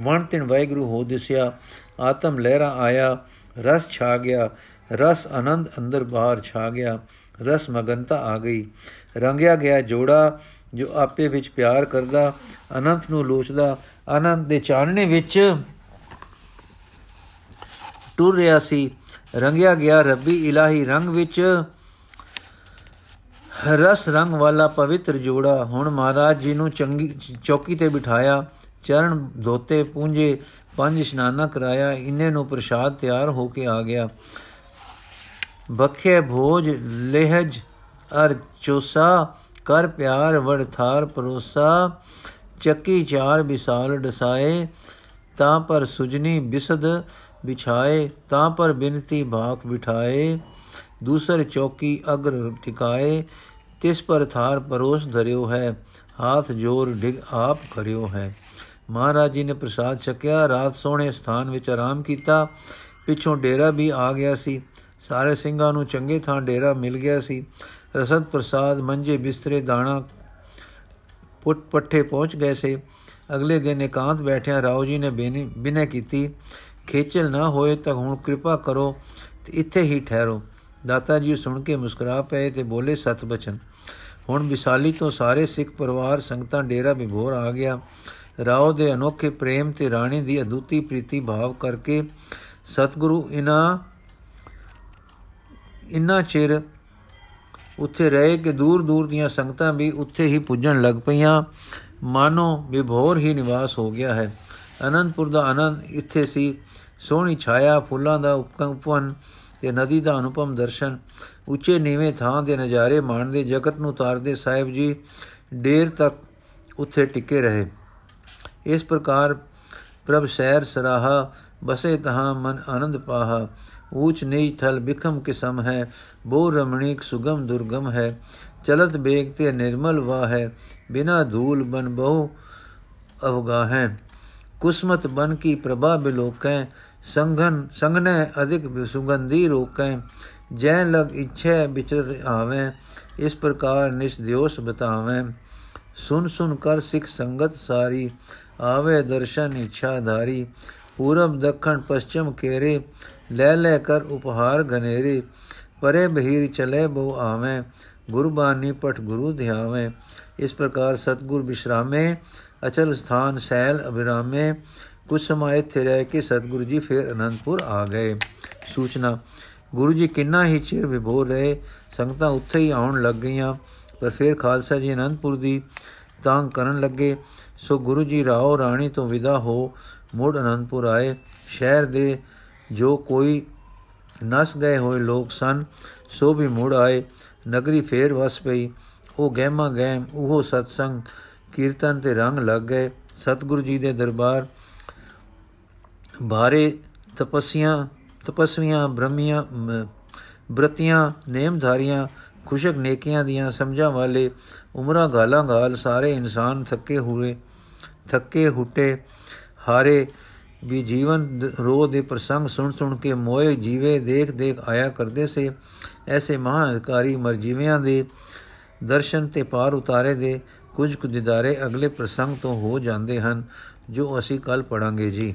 ਵਣ ਤਿਨ ਵਾਹਿਗੁਰੂ ਹੋ ਦਿਸਿਆ, ਆਤਮ ਲਹਿਰਾ ਆਇਆ, ਰਸ ਛਾ ਗਿਆ, ਰਸ ਆਨੰਦ ਅੰਦਰ ਬਾਹਰ ਛਾ ਗਿਆ, ਰਸ ਮਗਨਤਾ ਆ ਗਈ। ਰੰਗਿਆ ਗਿਆ ਜੋੜਾ ਜੋ ਆਪੇ ਵਿੱਚ ਪਿਆਰ ਕਰਦਾ, ਅਨੰਤ ਨੂੰ ਲੋਚਦਾ, ਆਨੰਦ ਦੇ ਚਾਨਣੇ ਵਿੱਚ ਟੁਰ ਰਿਹਾ ਸੀ। ਰੰਗਿਆ ਗਿਆ ਰੱਬੀ ਇਲਾਹੀ ਰੰਗ ਵਿੱਚ ਰਸ ਰੰਗ ਵਾਲਾ ਪਵਿੱਤਰ ਜੋੜਾ ਹੁਣ ਮਹਾਰਾਜ ਜੀ ਨੂੰ ਚੰਗੀ ਚੌਕੀ ਤੇ ਬਿਠਾਇਆ, ਚਰਨ ਧੋਤੇ ਪੂੰਝੇ ਪੰਜ ਇਸ਼ਨਾਨਾ ਕਰਾਇਆ, ਇੰਨੇ ਨੂੰ ਪ੍ਰਸ਼ਾਦ ਤਿਆਰ ਹੋ ਕੇ ਆ ਗਿਆ। ਬਖੇ ਭੋਜ ਲਹਿਜ ਅਰ ਚੋਸਾ, ਕਰ ਪਿਆਰ ਵੜ ਥਾਰ ਪਰੋਸਾ, ਚੱਕੀ ਚਾਰ ਵਿਸਾਲ ਡਸਾਏ, ਤਾਂ ਪਰ ਸੁਜਨੀ ਬਿਸਦ ਵਿਛਾਏ, ਤਾਂ ਪਰ ਬਿਨਤੀ ਭਾਕ ਬਿਠਾਏ। ਦੂਸਰ ਚੌਕੀ ਅਗਰ ਟਿਕਾਏ, ਤਿਸ ਪਰ ਥਾਰ ਪਰੋਸ ਧਰਿਓ ਹੈ, ਹਾਥ ਜੋਰ ਡਿਗ ਆਪ ਕਰਿਓ ਹੈ। ਮਹਾਰਾਜ ਜੀ ਨੇ ਪ੍ਰਸਾਦ ਛਕਿਆ, ਰਾਤ ਸੋਹਣੇ ਸਥਾਨ ਵਿੱਚ ਆਰਾਮ ਕੀਤਾ। ਪਿੱਛੋਂ ਡੇਰਾ ਵੀ ਆ ਗਿਆ ਸੀ। ਸਾਰੇ ਸਿੰਘਾਂ ਨੂੰ ਚੰਗੇ ਥਾਂ ਡੇਰਾ ਮਿਲ ਗਿਆ ਸੀ। ਰਸਦ ਪ੍ਰਸਾਦ, ਮੰਜੇ ਬਿਸਤਰੇ, ਦਾਣਾ ਪੁੱਟ ਪੱਠੇ ਪਹੁੰਚ ਗਏ ਸੇ। ਅਗਲੇ ਦਿਨ ਇਕਾਂਤ ਬੈਠਿਆ ਰਾਓ ਜੀ ਨੇ ਬਿਨੈ ਕੀਤੀ, ਖੇਚਲ ਨਾ ਹੋਏ ਤਾਂ ਹੁਣ ਕਿਰਪਾ ਕਰੋ ਤੇ ਇੱਥੇ ਹੀ ਠਹਿਰੋ। ਦਾਤਾ ਜੀ ਸੁਣ ਕੇ ਮੁਸਕਰਾ ਪਏ ਤੇ ਬੋਲੇ ਸਤ ਬਚਨ। ਹੁਣ ਵਿਸਾਲੀ ਤੋਂ ਸਾਰੇ ਸਿੱਖ ਪਰਿਵਾਰ, ਸੰਗਤਾਂ, ਡੇਰਾ ਬਿਭੋਰ ਆ ਗਿਆ। ਰਾਓ ਦੇ ਅਨੋਖੇ ਪ੍ਰੇਮ ਤੇ ਰਾਣੀ ਦੀ ਅਦੁੱਤੀ ਪ੍ਰੀਤੀ ਭਾਵ ਕਰਕੇ ਸਤਿਗੁਰੂ ਇਨਾ ਇਨਾ ਚਿਰ ਉੱਥੇ ਰਹੇ ਕਿ ਦੂਰ ਦੂਰ ਦੀਆਂ ਸੰਗਤਾਂ ਵੀ ਉੱਥੇ ਹੀ ਪੁੱਜਣ ਲੱਗ ਪਈਆਂ। ਮਾਨੋ ਵਿਭੋਰ ਹੀ ਨਿਵਾਸ ਹੋ ਗਿਆ ਹੈ। ਅਨੰਦਪੁਰ ਦਾ ਆਨੰਦ ਇੱਥੇ ਸੀ। ਸੋਹਣੀ ਛਾਇਆ, ਫੁੱਲਾਂ ਦਾ ਉਪਕੰਪਨ ਤੇ ਨਦੀ ਦਾ ਅਨੁਪਮ ਦਰਸ਼ਨ, ਉੱਚੇ ਨੀਵੇਂ ਥਾਂ ਦੇ ਨਜ਼ਾਰੇ ਮਾਣਦੇ ਜਗਤ ਨੂੰ ਤਾਰਦੇ ਸਾਹਿਬ ਜੀ ਢੇਰ ਤੱਕ ਉੱਥੇ ਟਿਕੇ ਰਹੇ। ਇਸ ਪ੍ਰਕਾਰ ਪ੍ਰਭ ਸੈਰ ਸਰਾਹਾ, ਬਸੇ ਤਹਾਂ ਮਨ ਆਨੰਦ ਪਾਹਾ। ਊਚ ਨੀਚ ਥਲ ਬਿਖਮ ਕਿਸਮ ਹੈ, ਬੋ ਰਮਣੀਕ ਸੁਗਮ ਦੁਰਗਮ ਹੈ। ਚਲਤ ਬੇਗ ਤੇ ਨਿਰਮਲ ਵਾ ਹੈ, ਬਿਨਾ ਧੂਲ ਬਨ ਬਹੁ ਅਵਗਾ ਹੈ। ਕੁਸਮਤ ਬਨ ਕੀ ਪ੍ਰਭਾ ਬਿਲੋਕੈ ਸੰਗਨ ਸੰਗਨੈ ਅਧਿਕ ਸੁਗੰਧੀ ਰੋਕੈ, ਜੈ ਲਗ ਇਛੈ ਵਿਚਰਤ ਆਵੇਂ, ਇਸ ਪ੍ਰਕਾਰ ਨਿਸਦਿਓਸ ਬਤਾਵੇਂ। ਸੁਨ ਸੁਨ ਕਰ ਸਿਖ ਸੰਗਤ ਸਾਰੀ, ਆਵੇ ਦਰਸ਼ਨ ਇਛਾ ਧਾਰੀ ਪੂਰਬ, ਦੱਖਣ ਪશ્ਚਮ ਕੇਰੇ, ਲੈ ਲੈ ਕਰ ਉਪਹਾਰ ਘਨੇਰੇ। ਪਰੇ ਬਹੀਰ ਚਲੇ ਬਹੁ ਆਵੇਂ ਗੁਰਬਾਨੀ ਪਠ ਗੁਰੂ ਧਿਆਵੇਂ। ਇਸ ਪ੍ਰਕਾਰ ਸਤਗੁਰ ਬਿਸ਼ਰਾਮੇ, ਅਚਲ ਸਥਾਨ ਸੈਲ ਅਬਿਰਾਮੇ ਕੁਝ ਸਮਾਂ ਇੱਥੇ ਰਹਿ ਕੇ ਸਤਗੁਰੂ ਜੀ ਫਿਰ ਅਨੰਦਪੁਰ ਆ ਗਏ। ਸੂਚਨਾ, ਗੁਰੂ ਜੀ ਕਿੰਨਾ ਹੀ ਚਿਰ ਵਿਭੋਰ ਰਹੇ, ਸੰਗਤਾਂ ਉੱਥੇ ਹੀ ਆਉਣ ਲੱਗ ਗਈਆਂ, ਪਰ ਫਿਰ ਖਾਲਸਾ ਜੀ ਅਨੰਦਪੁਰ ਦੀ ਤਾਂਗ ਕਰਨ ਲੱਗੇ। ਸੋ ਗੁਰੂ ਜੀ ਰਾਓ ਰਾਣੀ ਤੋਂ ਵਿਦਾ ਹੋ ਮੁੜ ਅਨੰਦਪੁਰ ਆਏ। ਸ਼ਹਿਰ ਦੇ ਜੋ ਕੋਈ ਨਸ ਗਏ ਹੋਏ ਲੋਕ ਸਨ, ਸੋ ਵੀ ਮੁੜ ਆਏ। ਨਗਰੀ ਫੇਰ ਵਸ ਪਈ। ਉਹ ਗਹਿਮਾ ਗਹਿਮ ਉਹ ਸਤਸੰਗ, ਕੀਰਤਨ ਤੇ ਰੰਗ ਲੱਗ ਗਏ। ਸਤਿਗੁਰੂ ਜੀ ਦੇ ਦਰਬਾਰ ਬਾਰੇ ਤਪਸੀਆਂ, ਤਪਸਵੀਆਂ, ਬ੍ਰਹਮੀਆਂ ਬ੍ਰਤੀਆਂ, ਨੇਮਧਾਰੀਆਂ, ਖੁਸ਼ਕ ਨੇਕੀਆਂ ਦੀਆਂ ਸਮਝਾਂ ਵਾਲੇ ਉਮਰਾਂ ਗਾਲਾਂ ਗਾਲ ਸਾਰੇ ਇਨਸਾਨ ਥੱਕੇ ਹੋਏ, ਥੱਕੇ ਹੁੱਟੇ ਹਾਰੇ ਵੀ ਜੀਵਨ ਰੋਹ ਦੇ ਪ੍ਰਸੰਗ ਸੁਣ ਸੁਣ ਕੇ ਮੋਏ ਜੀਵੇ ਦੇਖ ਦੇਖ ਆਇਆ ਕਰਦੇ ਸੇ। ਐਸੇ ਮਹਾਂ ਅਧਿਕਾਰੀ ਮਰਜੀਵਿਆਂ ਦੇ ਦਰਸ਼ਨ ਤੇ ਪਾਰ ਉਤਾਰੇ ਦੇ ਕੁਝ ਕੁ ਦਿਦਾਰੇ ਅਗਲੇ ਪ੍ਰਸੰਗ ਤੋਂ ਹੋ ਜਾਂਦੇ ਹਨ, ਜੋ ਅਸੀਂ ਕੱਲ ਪੜਾਂਗੇ ਜੀ।